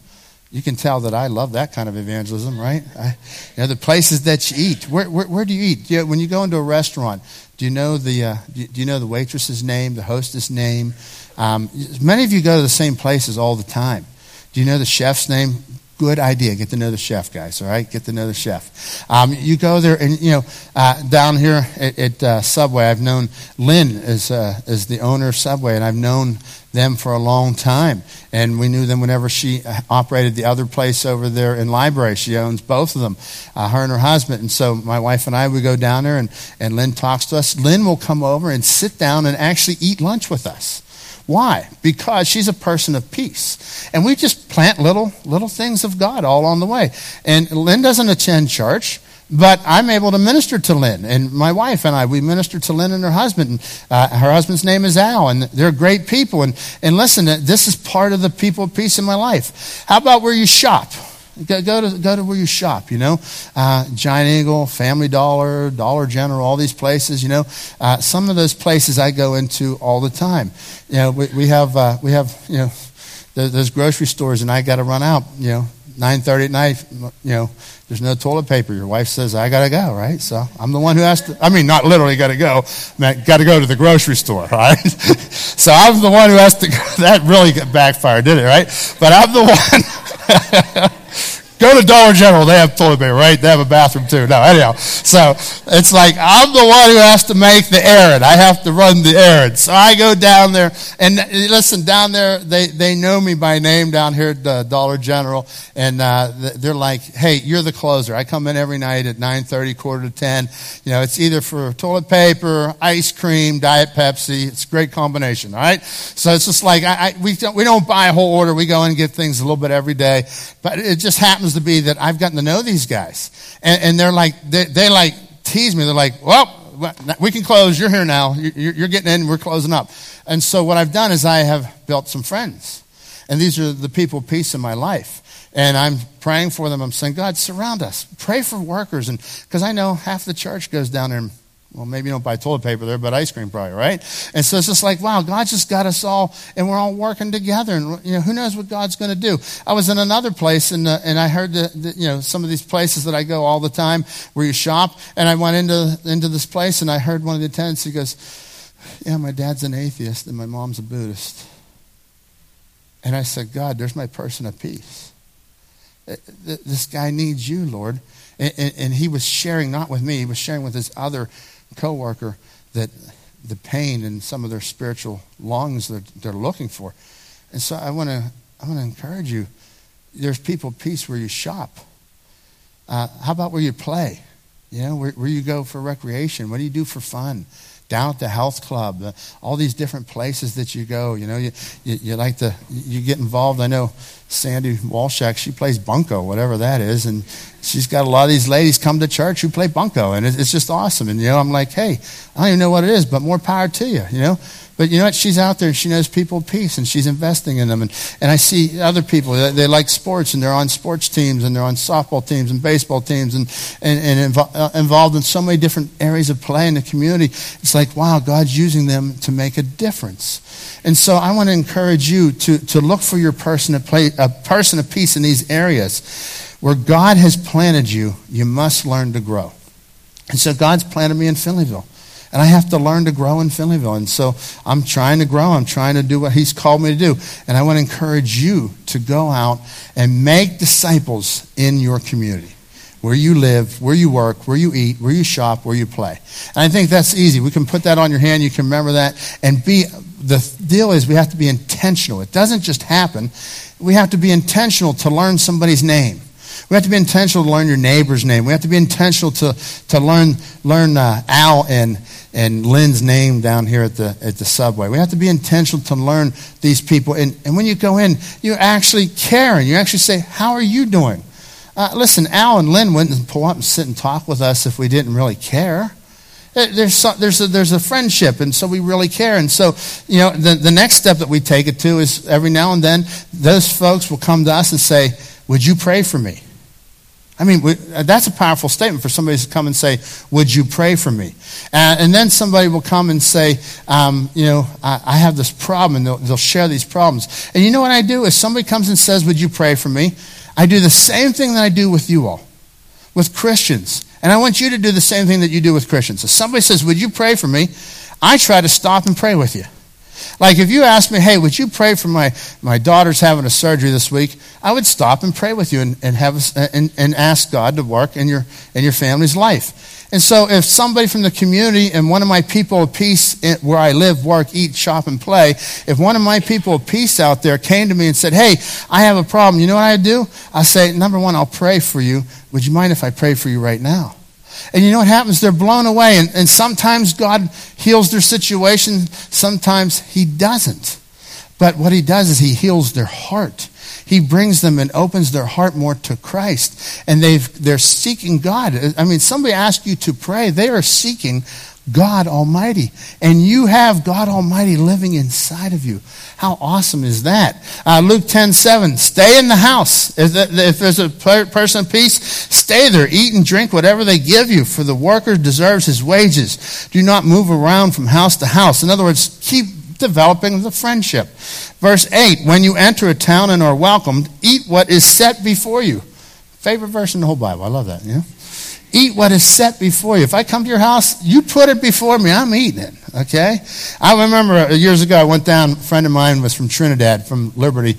You can tell that I love that kind of evangelism, right? I, you know, the places that you eat. Where, where, where do you eat? You when you go into a restaurant, do you know the, uh, do you know the waitress's name, the hostess name? Um, many of you go to the same places all the time. Do you know the chef's name? Good idea. Get to know the chef, guys. All right, get to know the chef. Um, you go there, and you know, uh, down here at, at uh, Subway, I've known Lynn as uh, as the owner of Subway, and I've known them for a long time. And we knew them whenever she uh, operated the other place over there in Library. She owns both of them, uh, her and her husband. And so my wife and I, we go down there, and, and Lynn talks to us. Lynn will come over and sit down and actually eat lunch with us. Why? Because she's a person of peace. And we just plant little, little things of God all on the way. And Lynn doesn't attend church. But I'm able to minister to Lynn, and my wife and I, we minister to Lynn and her husband. And, uh, her husband's name is Al, and they're great people. And, and listen, this is part of the people peace in my life. How about where you shop? Go, go to, go to where you shop, you know. Uh, Giant Eagle, Family Dollar, Dollar General, all these places, you know. Uh, some of those places I go into all the time. You know, we, we have, uh, we have, you know, those grocery stores, and I got to run out, you know, 9.30 at night, you know, there's no toilet paper. Your wife says, I got to go, right? So I'm the one who has to, I mean, not literally got to go, got to go to the grocery store, right? so I'm the one who has to, go. that really backfired, did it, right? But I'm the one. Go to Dollar General. They have toilet paper, right? They have a bathroom too. No, anyhow. So it's like I'm the one who has to make the errand. I have to run the errand. So I go down there and listen, down there, they, they know me by name down here at Dollar General. And uh, they're like, hey, you're the closer. I come in every night at 9.30, quarter to 10. You know, it's either for toilet paper, ice cream, Diet Pepsi. It's a great combination, all right? So it's just like, I, I, we, don't, we don't buy a whole order. We go in and get things a little bit every day. But it just happens happens to be that I've gotten to know these guys. And, and they're like, they, they like tease me. They're like, well, we can close. You're here now. You're, you're getting in. We're closing up. And so what I've done is I have built some friends. And these are the people peace in my life. And I'm praying for them. I'm saying, God, surround us. Pray for workers. And because I know half the church goes down there and well, maybe you don't buy toilet paper there, but ice cream probably, right? And so it's just like, wow, God just got us all, and we're all working together. And you know, who knows what God's going to do? I was in another place, and uh, and I heard the, you know some of these places that I go all the time where you shop, and I went into into this place, and I heard one of the attendants. He goes, "Yeah, my dad's an atheist, and my mom's a Buddhist." And I said, God, there's my person of peace. Uh, this guy needs you, Lord. And, and, and he was sharing, not with me, he was sharing with his other coworker that the pain and some of their spiritual lungs that they're looking for. And so I want to I want to encourage you. There's people peace where you shop. Uh, how about where you play? You know, where, where you go for recreation. What do you do for fun? down at the health club, the, all these different places that you go. You know, you, you, you, like to, you get involved. I know Sandy Walshak, she plays bunco, whatever that is, and she's got a lot of these ladies come to church who play bunco, and it's just awesome. And, you know, I'm like, hey, I don't even know what it is, but more power to you, you know. But you know what? She's out there and she knows people of peace and she's investing in them. And, and I see other people, they, they like sports and they're on sports teams and they're on softball teams and baseball teams and, and, and invo- uh, involved in so many different areas of play in the community. It's like, wow, God's using them to make a difference. And so I want to encourage you to, to look for your person of, play, a person of peace in these areas. Where God has planted you, you must learn to grow. And so God's planted me in Finleyville. And I have to learn to grow in Finleyville. And so I'm trying to grow. I'm trying to do what He's called me to do. And I want to encourage you to go out and make disciples in your community. Where you live, where you work, where you eat, where you shop, where you play. And I think that's easy. We can put that on your hand. You can remember that. And be, the deal is we have to be intentional. It doesn't just happen. We have to be intentional to learn somebody's name. We have to be intentional to learn your neighbor's name. We have to be intentional to, to learn, learn uh, Al and, and Lynn's name down here at the, at the subway. We have to be intentional to learn these people. And, and when you go in, you actually care and you actually say, How are you doing? Uh, listen, Al and Lynn wouldn't pull up and sit and talk with us if we didn't really care. There's, there's, a, there's a friendship, and so we really care. And so, you know, the, the next step that we take it to is every now and then, those folks will come to us and say, Would you pray for me? I mean, that's a powerful statement for somebody to come and say, Would you pray for me? Uh, and then somebody will come and say, um, You know, I, I, have this problem, and they'll, they'll share these problems. And you know what I do? If somebody comes and says, Would you pray for me? I do the same thing that I do with you all, with Christians. And I want you to do the same thing that you do with Christians. If somebody says, Would you pray for me? I try to stop and pray with you. Like if you asked me, hey, would you pray for my, my daughter's having a surgery this week? I would stop and pray with you and, and, have, and, and ask God to work in your, in your family's life. And so if somebody from the community and one of my people of peace where I live, work, eat, shop, and play, if one of my people of peace out there came to me and said, hey, I have a problem, you know what I do? I say, number one, I'll pray for you. Would you mind if I pray for you right now? And you know what happens? They're blown away. And, and sometimes God heals their situation, sometimes He doesn't. But what He does is He heals their heart. He brings them and opens their heart more to Christ. And they've, they're seeking God. I mean, somebody asked you to pray, they are seeking God Almighty. And you have God Almighty living inside of you. How awesome is that? Uh, Luke 10 7. Stay in the house. If, if there's a person of peace, stay there. Eat and drink whatever they give you, for the worker deserves his wages. Do not move around from house to house. In other words, keep developing the friendship. Verse 8 When you enter a town and are welcomed, eat what is set before you. Favorite verse in the whole Bible. I love that. Yeah? Eat what is set before you. If I come to your house, you put it before me. I'm eating it. Okay? I remember years ago, I went down, a friend of mine was from Trinidad, from Liberty.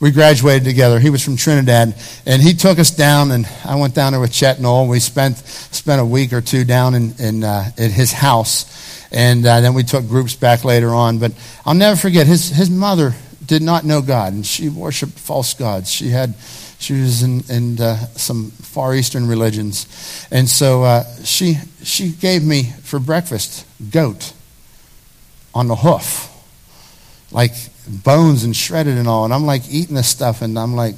We graduated together. He was from Trinidad. And he took us down, and I went down there with Chet Noel. We spent, spent a week or two down in, in, uh, at his house. And uh, then we took groups back later on. But I'll never forget, his, his mother did not know God, and she worshiped false gods. She had she was in, in uh, some Far Eastern religions. And so uh, she, she gave me for breakfast goat on the hoof, like bones and shredded and all. And I'm like eating this stuff, and I'm like,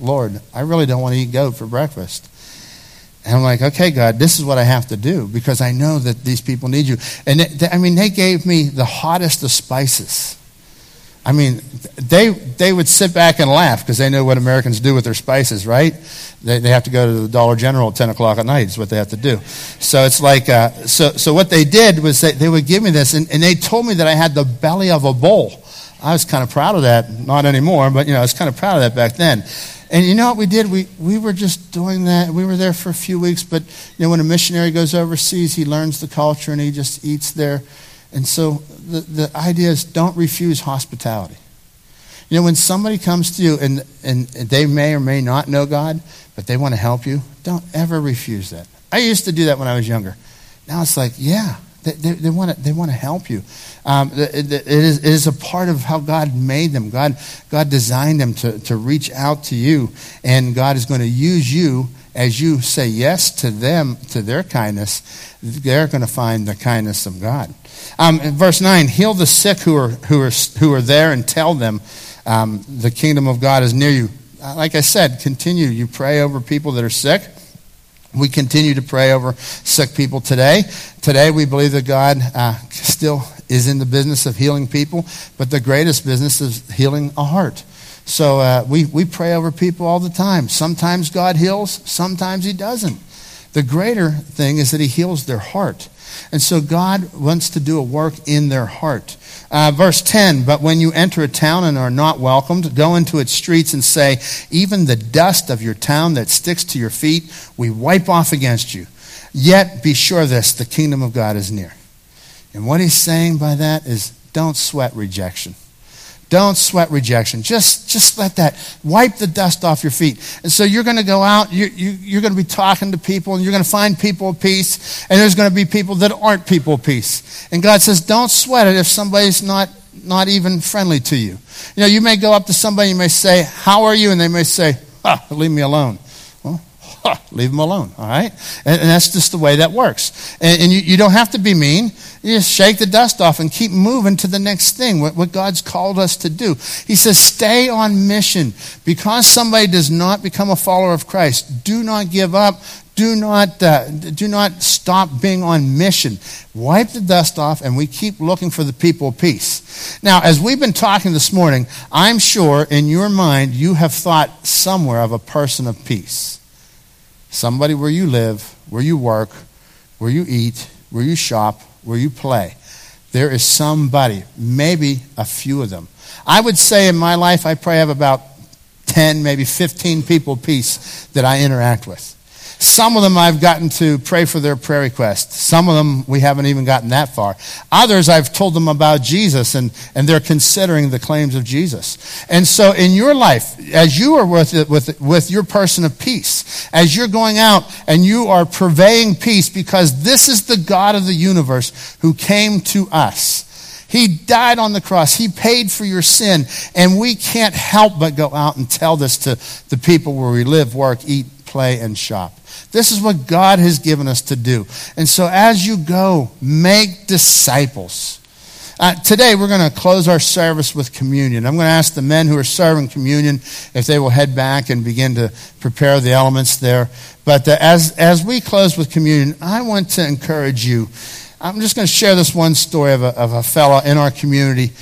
Lord, I really don't want to eat goat for breakfast. And I'm like, okay, God, this is what I have to do because I know that these people need you. And I mean, they gave me the hottest of spices. I mean, they, they would sit back and laugh because they know what Americans do with their spices, right? They, they have to go to the Dollar General at 10 o'clock at night, is what they have to do. So it's like, uh, so, so what they did was they, they would give me this, and, and they told me that I had the belly of a bull. I was kind of proud of that. Not anymore, but, you know, I was kind of proud of that back then. And you know what we did? We, we were just doing that. We were there for a few weeks, but you know, when a missionary goes overseas, he learns the culture and he just eats there. And so the, the idea is don't refuse hospitality. You know, when somebody comes to you and, and they may or may not know God, but they want to help you, don't ever refuse that. I used to do that when I was younger. Now it's like, yeah, they, they, they want to they want to help you. Um, it, it, is, it is a part of how God made them. God, God designed them to, to reach out to you, and God is going to use you as you say yes to them, to their kindness. They're going to find the kindness of God. Um, verse 9 Heal the sick who are, who, are, who are there and tell them um, the kingdom of God is near you. Uh, like I said, continue. You pray over people that are sick. We continue to pray over sick people today. Today, we believe that God uh, still is in the business of healing people, but the greatest business is healing a heart. So uh, we, we pray over people all the time. Sometimes God heals, sometimes He doesn't. The greater thing is that He heals their heart. And so God wants to do a work in their heart. Uh, verse 10 But when you enter a town and are not welcomed, go into its streets and say, Even the dust of your town that sticks to your feet, we wipe off against you. Yet be sure this the kingdom of God is near. And what he's saying by that is don't sweat rejection. Don't sweat rejection. Just, just let that wipe the dust off your feet. And so you're going to go out, you, you, you're going to be talking to people, and you're going to find people of peace, and there's going to be people that aren't people of peace. And God says, don't sweat it if somebody's not, not even friendly to you. You know, you may go up to somebody, you may say, How are you? And they may say, Leave me alone. Well, leave them alone, all right? And, and, that's just the way that works. And, and you, you don't have to be mean. You just shake the dust off and keep moving to the next thing, what, what God's called us to do. He says, stay on mission. Because somebody does not become a follower of Christ, do not give up. Do not, uh, do not stop being on mission. Wipe the dust off, and we keep looking for the people of peace. Now, as we've been talking this morning, I'm sure in your mind you have thought somewhere of a person of peace. Somebody where you live, where you work, where you eat, where you shop, where you play. There is somebody, maybe a few of them. I would say in my life, I probably have about 10, maybe 15 people peace that I interact with. Some of them I've gotten to pray for their prayer requests. Some of them we haven't even gotten that far. Others I've told them about Jesus and, and they're considering the claims of Jesus. And so in your life, as you are with, with, with your person of peace, as you're going out and you are purveying peace because this is the God of the universe who came to us. He died on the cross. He paid for your sin. And we can't help but go out and tell this to the people where we live, work, eat, play, and shop. This is what God has given us to do. And so as you go, make disciples. Uh, today, we're going to close our service with communion. I'm going to ask the men who are serving communion if they will head back and begin to prepare the elements there. But uh, as, as we close with communion, I want to encourage you. I'm just going to share this one story of a, of a in our community.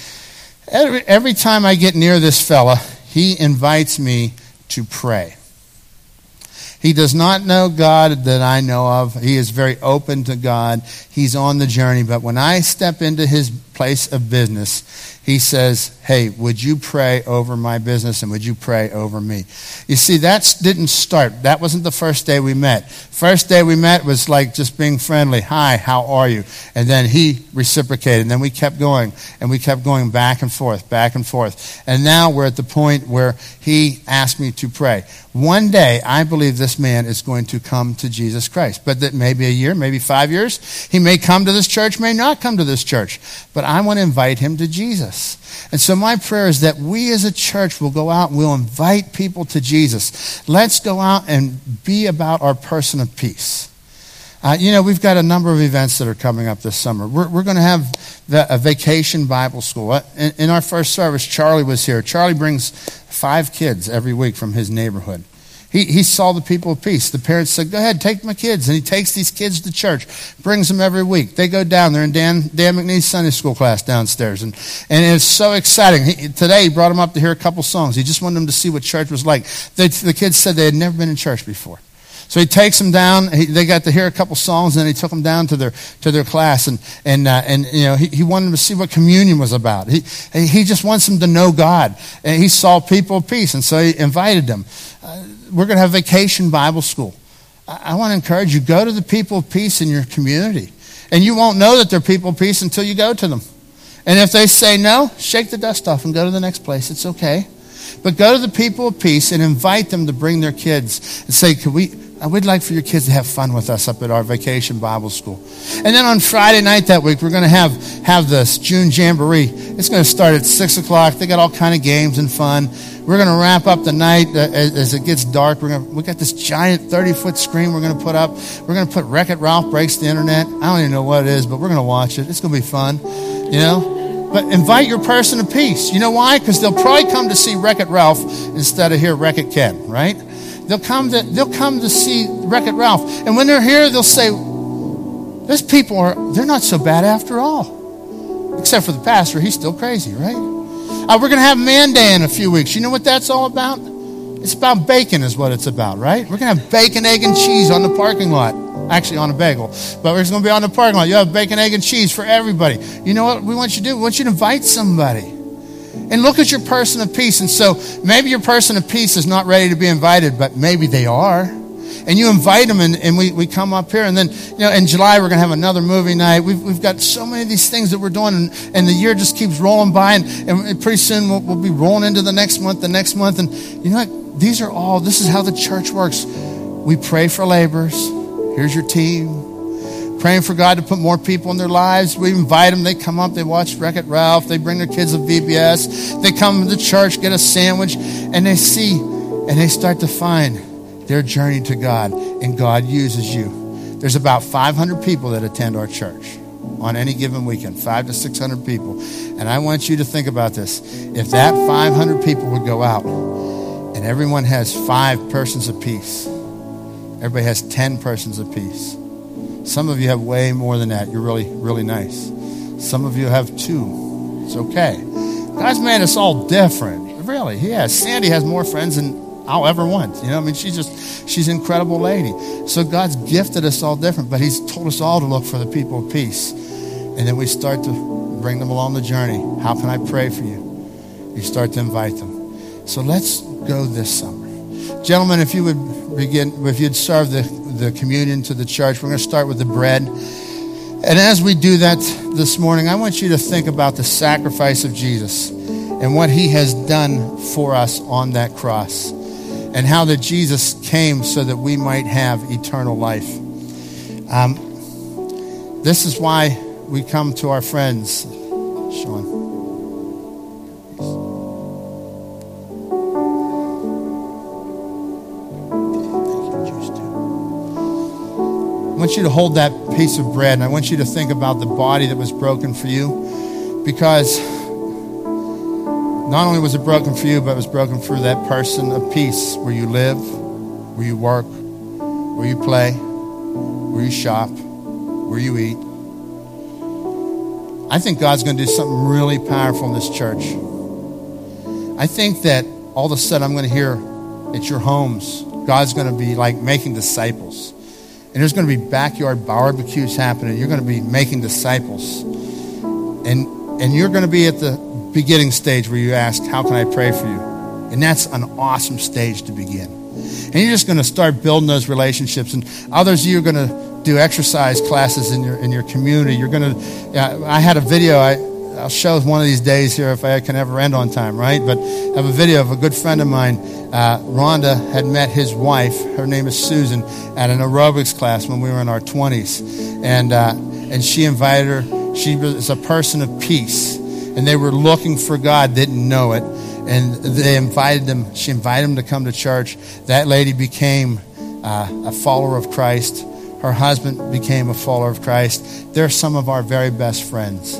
Every, every time I get near this fella, he invites me to pray. He does not know God that I know of. He is very open to God. He's on the journey. But when I step into his place of business, he says, Hey, would you pray over my business and would you pray over me? You see, that didn't start. That wasn't the first day we met. First day we met was like just being friendly. Hi, how are you? And then he reciprocated. And then we kept going and we kept going back and forth, back and forth. And now we're at the point where he asked me to pray. One day, I believe this man is going to come to Jesus Christ. But that maybe a year, maybe five years. He may come to this church, may not come to this church. But I want to invite him to Jesus. And so my prayer is that we as a church will go out and we'll invite people to Jesus. Let's go out and be about our person of peace. Uh, you know, we've got a number of events that are coming up this summer. We're, we're going to have the, a vacation Bible school. Uh, in, in our first service, Charlie was here. Charlie brings five kids every week from his neighborhood. He, he saw the people of peace. The parents said, Go ahead, take my kids. And he takes these kids to church, brings them every week. They go down. They're in Dan, Dan Sunday school class downstairs. And, and it's so exciting. He, today, he brought them up to hear a couple songs. He just wanted them to see what church was like. They, the kids said they had never been in church before. So he takes them down. He, they got to hear a couple songs, and then he took them down to their to their class, and and uh, and you know he, he wanted them to see what communion was about. He he just wants them to know God, and he saw people of peace, and so he invited them. Uh, we're going to have vacation Bible school. I, I want to encourage you go to the people of peace in your community, and you won't know that they're people of peace until you go to them. And if they say no, shake the dust off and go to the next place. It's okay. But go to the people of peace and invite them to bring their kids and say, Can we, we'd like for your kids to have fun with us up at our vacation Bible school. And then on Friday night that week, we're going to have, have this June Jamboree. It's going to start at 6 o'clock. They got all kind of games and fun. We're going to wrap up the night uh, as, as, it gets dark. We're going to, we got this giant 30 foot screen we're going to put up. We're going to put Wreck It Ralph Breaks the Internet. I don't even know what it is, but we're going to watch it. It's going to be fun, you know? But invite your person of peace. You know why? Because they'll probably come to see Wreck It Ralph instead of hear Wreck It Ken, right? They'll come to, they'll come to see Wreck It Ralph. And when they're here, they'll say, these people are, they're not so bad after all. Except for the pastor, he's still crazy, right? Uh, we're going to have Man Day in a few weeks. You know what that's all about? It's about bacon, is what it's about, right? We're going to have bacon, egg, and cheese on the parking lot. Actually, on a bagel. But we're going to be on the parking lot. You have bacon, egg, and cheese for everybody. You know what we want you to do? We want you to invite somebody. And look at your person of peace. And so maybe your person of peace is not ready to be invited, but maybe they are. And you invite them, and, and we, we come up here. And then, you know, in July, we're going to have another movie night. We've, we've got so many of these things that we're doing, and, and the year just keeps rolling by. And, and pretty soon we'll, we'll be rolling into the next month, the next month. And you know what? These are all, this is how the church works. We pray for laborers. Here's your team. Praying for God to put more people in their lives. We invite them. They come up. They watch Wreck It Ralph. They bring their kids to VBS. They come to church, get a sandwich, and they see and they start to find their journey to God. And God uses you. There's about 500 people that attend our church on any given weekend, five to 600 people. And I want you to think about this. If that 500 people would go out and everyone has five persons apiece, Everybody has 10 persons apiece peace. Some of you have way more than that. You're really, really nice. Some of you have two. It's okay. God's made us all different. Really, He has. Sandy has more friends than I'll ever want. You know, I mean, she's just, she's an incredible lady. So God's gifted us all different, but He's told us all to look for the people of peace. And then we start to bring them along the journey. How can I pray for you? You start to invite them. So let's go this summer. Gentlemen, if you would begin, if you'd serve the, the communion to the church, we're going to start with the bread. And as we do that this morning, I want you to think about the sacrifice of Jesus and what he has done for us on that cross and how that Jesus came so that we might have eternal life. Um, this is why we come to our friends. Sean. Want you to hold that piece of bread and I want you to think about the body that was broken for you because not only was it broken for you, but it was broken for that person of peace where you live, where you work, where you play, where you shop, where you eat. I think God's going to do something really powerful in this church. I think that all of a sudden I'm going to hear at your homes, God's going to be like making disciples. And there's going to be backyard barbecues happening. You're going to be making disciples. And, and you're going to be at the beginning stage where you ask, How can I pray for you? And that's an awesome stage to begin. And you're just going to start building those relationships. And others you are going to do exercise classes in your, in your community. You're going to, uh, I had a video, I, I'll show one of these days here if I can ever end on time, right? But I have a video of a good friend of mine. Uh, Rhonda had met his wife. Her name is Susan at an aerobics class when we were in our 20s, and uh, and she invited her. She was a person of peace, and they were looking for God, didn't know it, and they invited them. She invited them to come to church. That lady became uh, a follower of Christ. Her husband became a follower of Christ. They're some of our very best friends.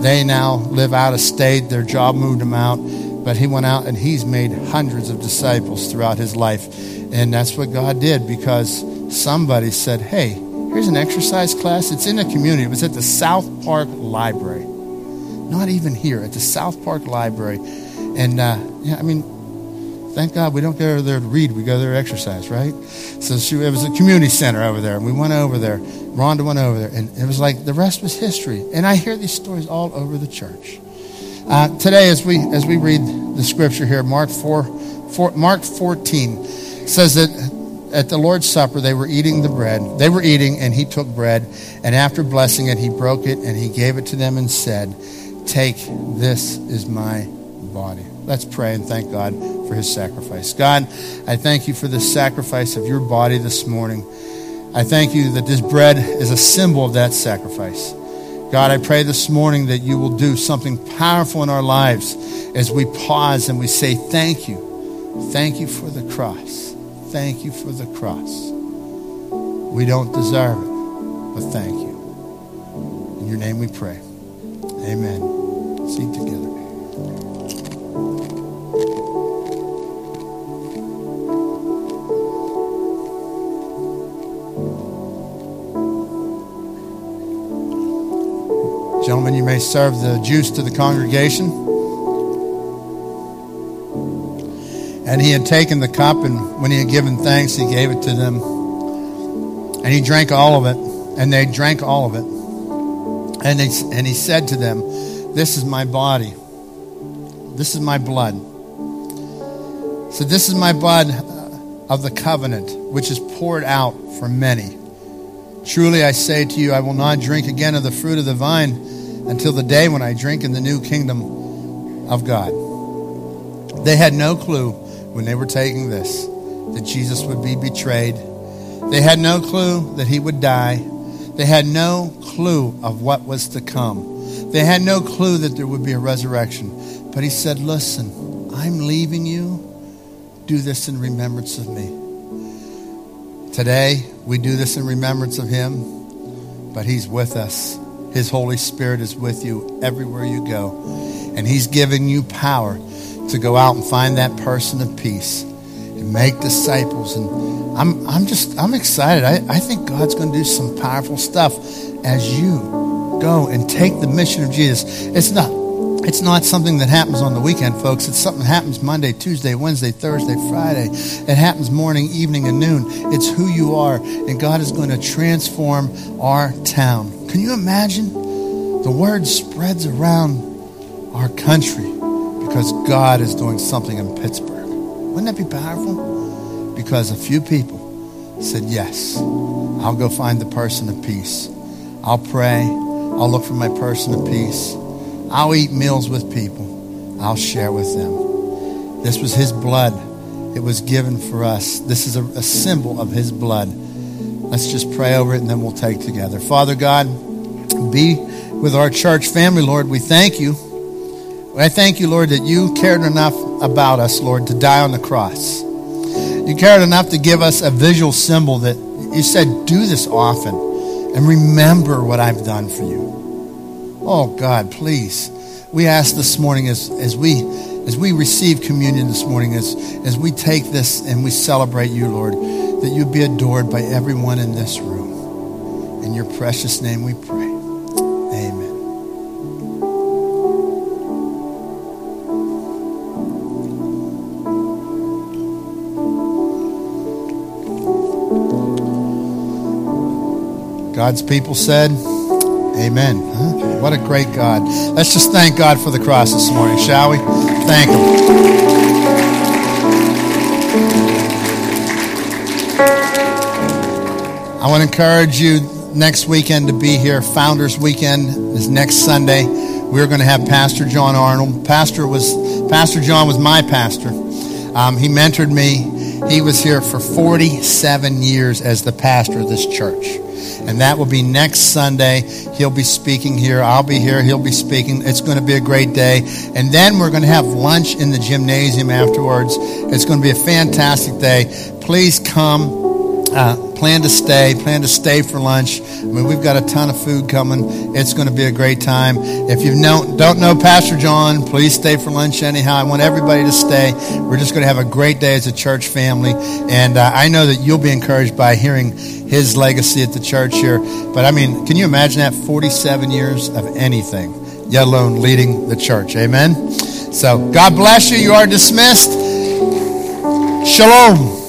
They now live out of state. Their job moved them out. But he went out and he's made hundreds of disciples throughout his life. And that's what God did because somebody said, hey, here's an exercise class. It's in the community. It was at the South Park Library. Not even here, at the South Park Library. And, uh, yeah, I mean, thank God we don't go there to read. We go there to exercise, right? So she, it was a community center over there. And we went over there. Rhonda went over there. And it was like the rest was history. And I hear these stories all over the church. Uh, today, as we, as we read the scripture here, Mark, 4, 4, Mark 14 says that at the Lord's Supper, they were eating the bread. They were eating, and he took bread, and after blessing it, he broke it, and he gave it to them and said, Take, this is my body. Let's pray and thank God for his sacrifice. God, I thank you for the sacrifice of your body this morning. I thank you that this bread is a symbol of that sacrifice. God, I pray this morning that you will do something powerful in our lives as we pause and we say, Thank you. Thank you for the cross. Thank you for the cross. We don't deserve it, but thank you. In your name we pray. Amen. Seat together. Gentlemen, you may serve the juice to the congregation. And he had taken the cup, and when he had given thanks, he gave it to them. And he drank all of it, and they drank all of it. And, they, and he said to them, This is my body. This is my blood. So, this is my blood uh, of the covenant, which is poured out for many. Truly, I say to you, I will not drink again of the fruit of the vine until the day when I drink in the new kingdom of God. They had no clue when they were taking this that Jesus would be betrayed. They had no clue that he would die. They had no clue of what was to come. They had no clue that there would be a resurrection. But he said, Listen, I'm leaving you. Do this in remembrance of me. Today, we do this in remembrance of him, but he's with us. His Holy Spirit is with you everywhere you go. And he's giving you power to go out and find that person of peace and make disciples. And I'm, I'm just, I'm excited. I, I think God's going to do some powerful stuff as you go and take the mission of Jesus. It's not, it's not something that happens on the weekend, folks. It's something that happens Monday, Tuesday, Wednesday, Thursday, Friday. It happens morning, evening, and noon. It's who you are. And God is going to transform our town. Can you imagine? The word spreads around our country because God is doing something in Pittsburgh. Wouldn't that be powerful? Because a few people said, Yes, I'll go find the person of peace. I'll pray. I'll look for my person of peace. I'll eat meals with people. I'll share with them. This was His blood. It was given for us. This is a, a symbol of His blood. Let's just pray over it and then we'll take together. Father God, be with our church family, Lord. We thank you. I thank you, Lord, that you cared enough about us, Lord, to die on the cross. You cared enough to give us a visual symbol that you said, do this often and remember what I've done for you. Oh, God, please. We ask this morning as, as we as we receive communion this morning, as, as we take this and we celebrate you, Lord, that you be adored by everyone in this room. In your precious name we pray. Amen. God's people said, Amen. Huh? What a great God. Let's just thank God for the cross this morning, shall we? Thank Him. I want to encourage you next weekend to be here. Founders Weekend is next Sunday. We're going to have Pastor John Arnold. Pastor was Pastor John was my pastor. Um, he mentored me. He was here for 47 years as the pastor of this church. And that will be next Sunday. He'll be speaking here. I'll be here. He'll be speaking. It's going to be a great day. And then we're going to have lunch in the gymnasium afterwards. It's going to be a fantastic day. Please come. Uh, plan to stay, plan to stay for lunch. I mean, we've got a ton of food coming. It's going to be a great time. If you don't, know Pastor John, please stay for lunch anyhow. I want everybody to stay. We're just going to have a great day as a church family. And uh, I know that you'll be encouraged by hearing his legacy at the church here. But I mean, can you imagine that? 47 years of anything, yet alone leading the church. Amen? So God bless you. You are dismissed. Shalom.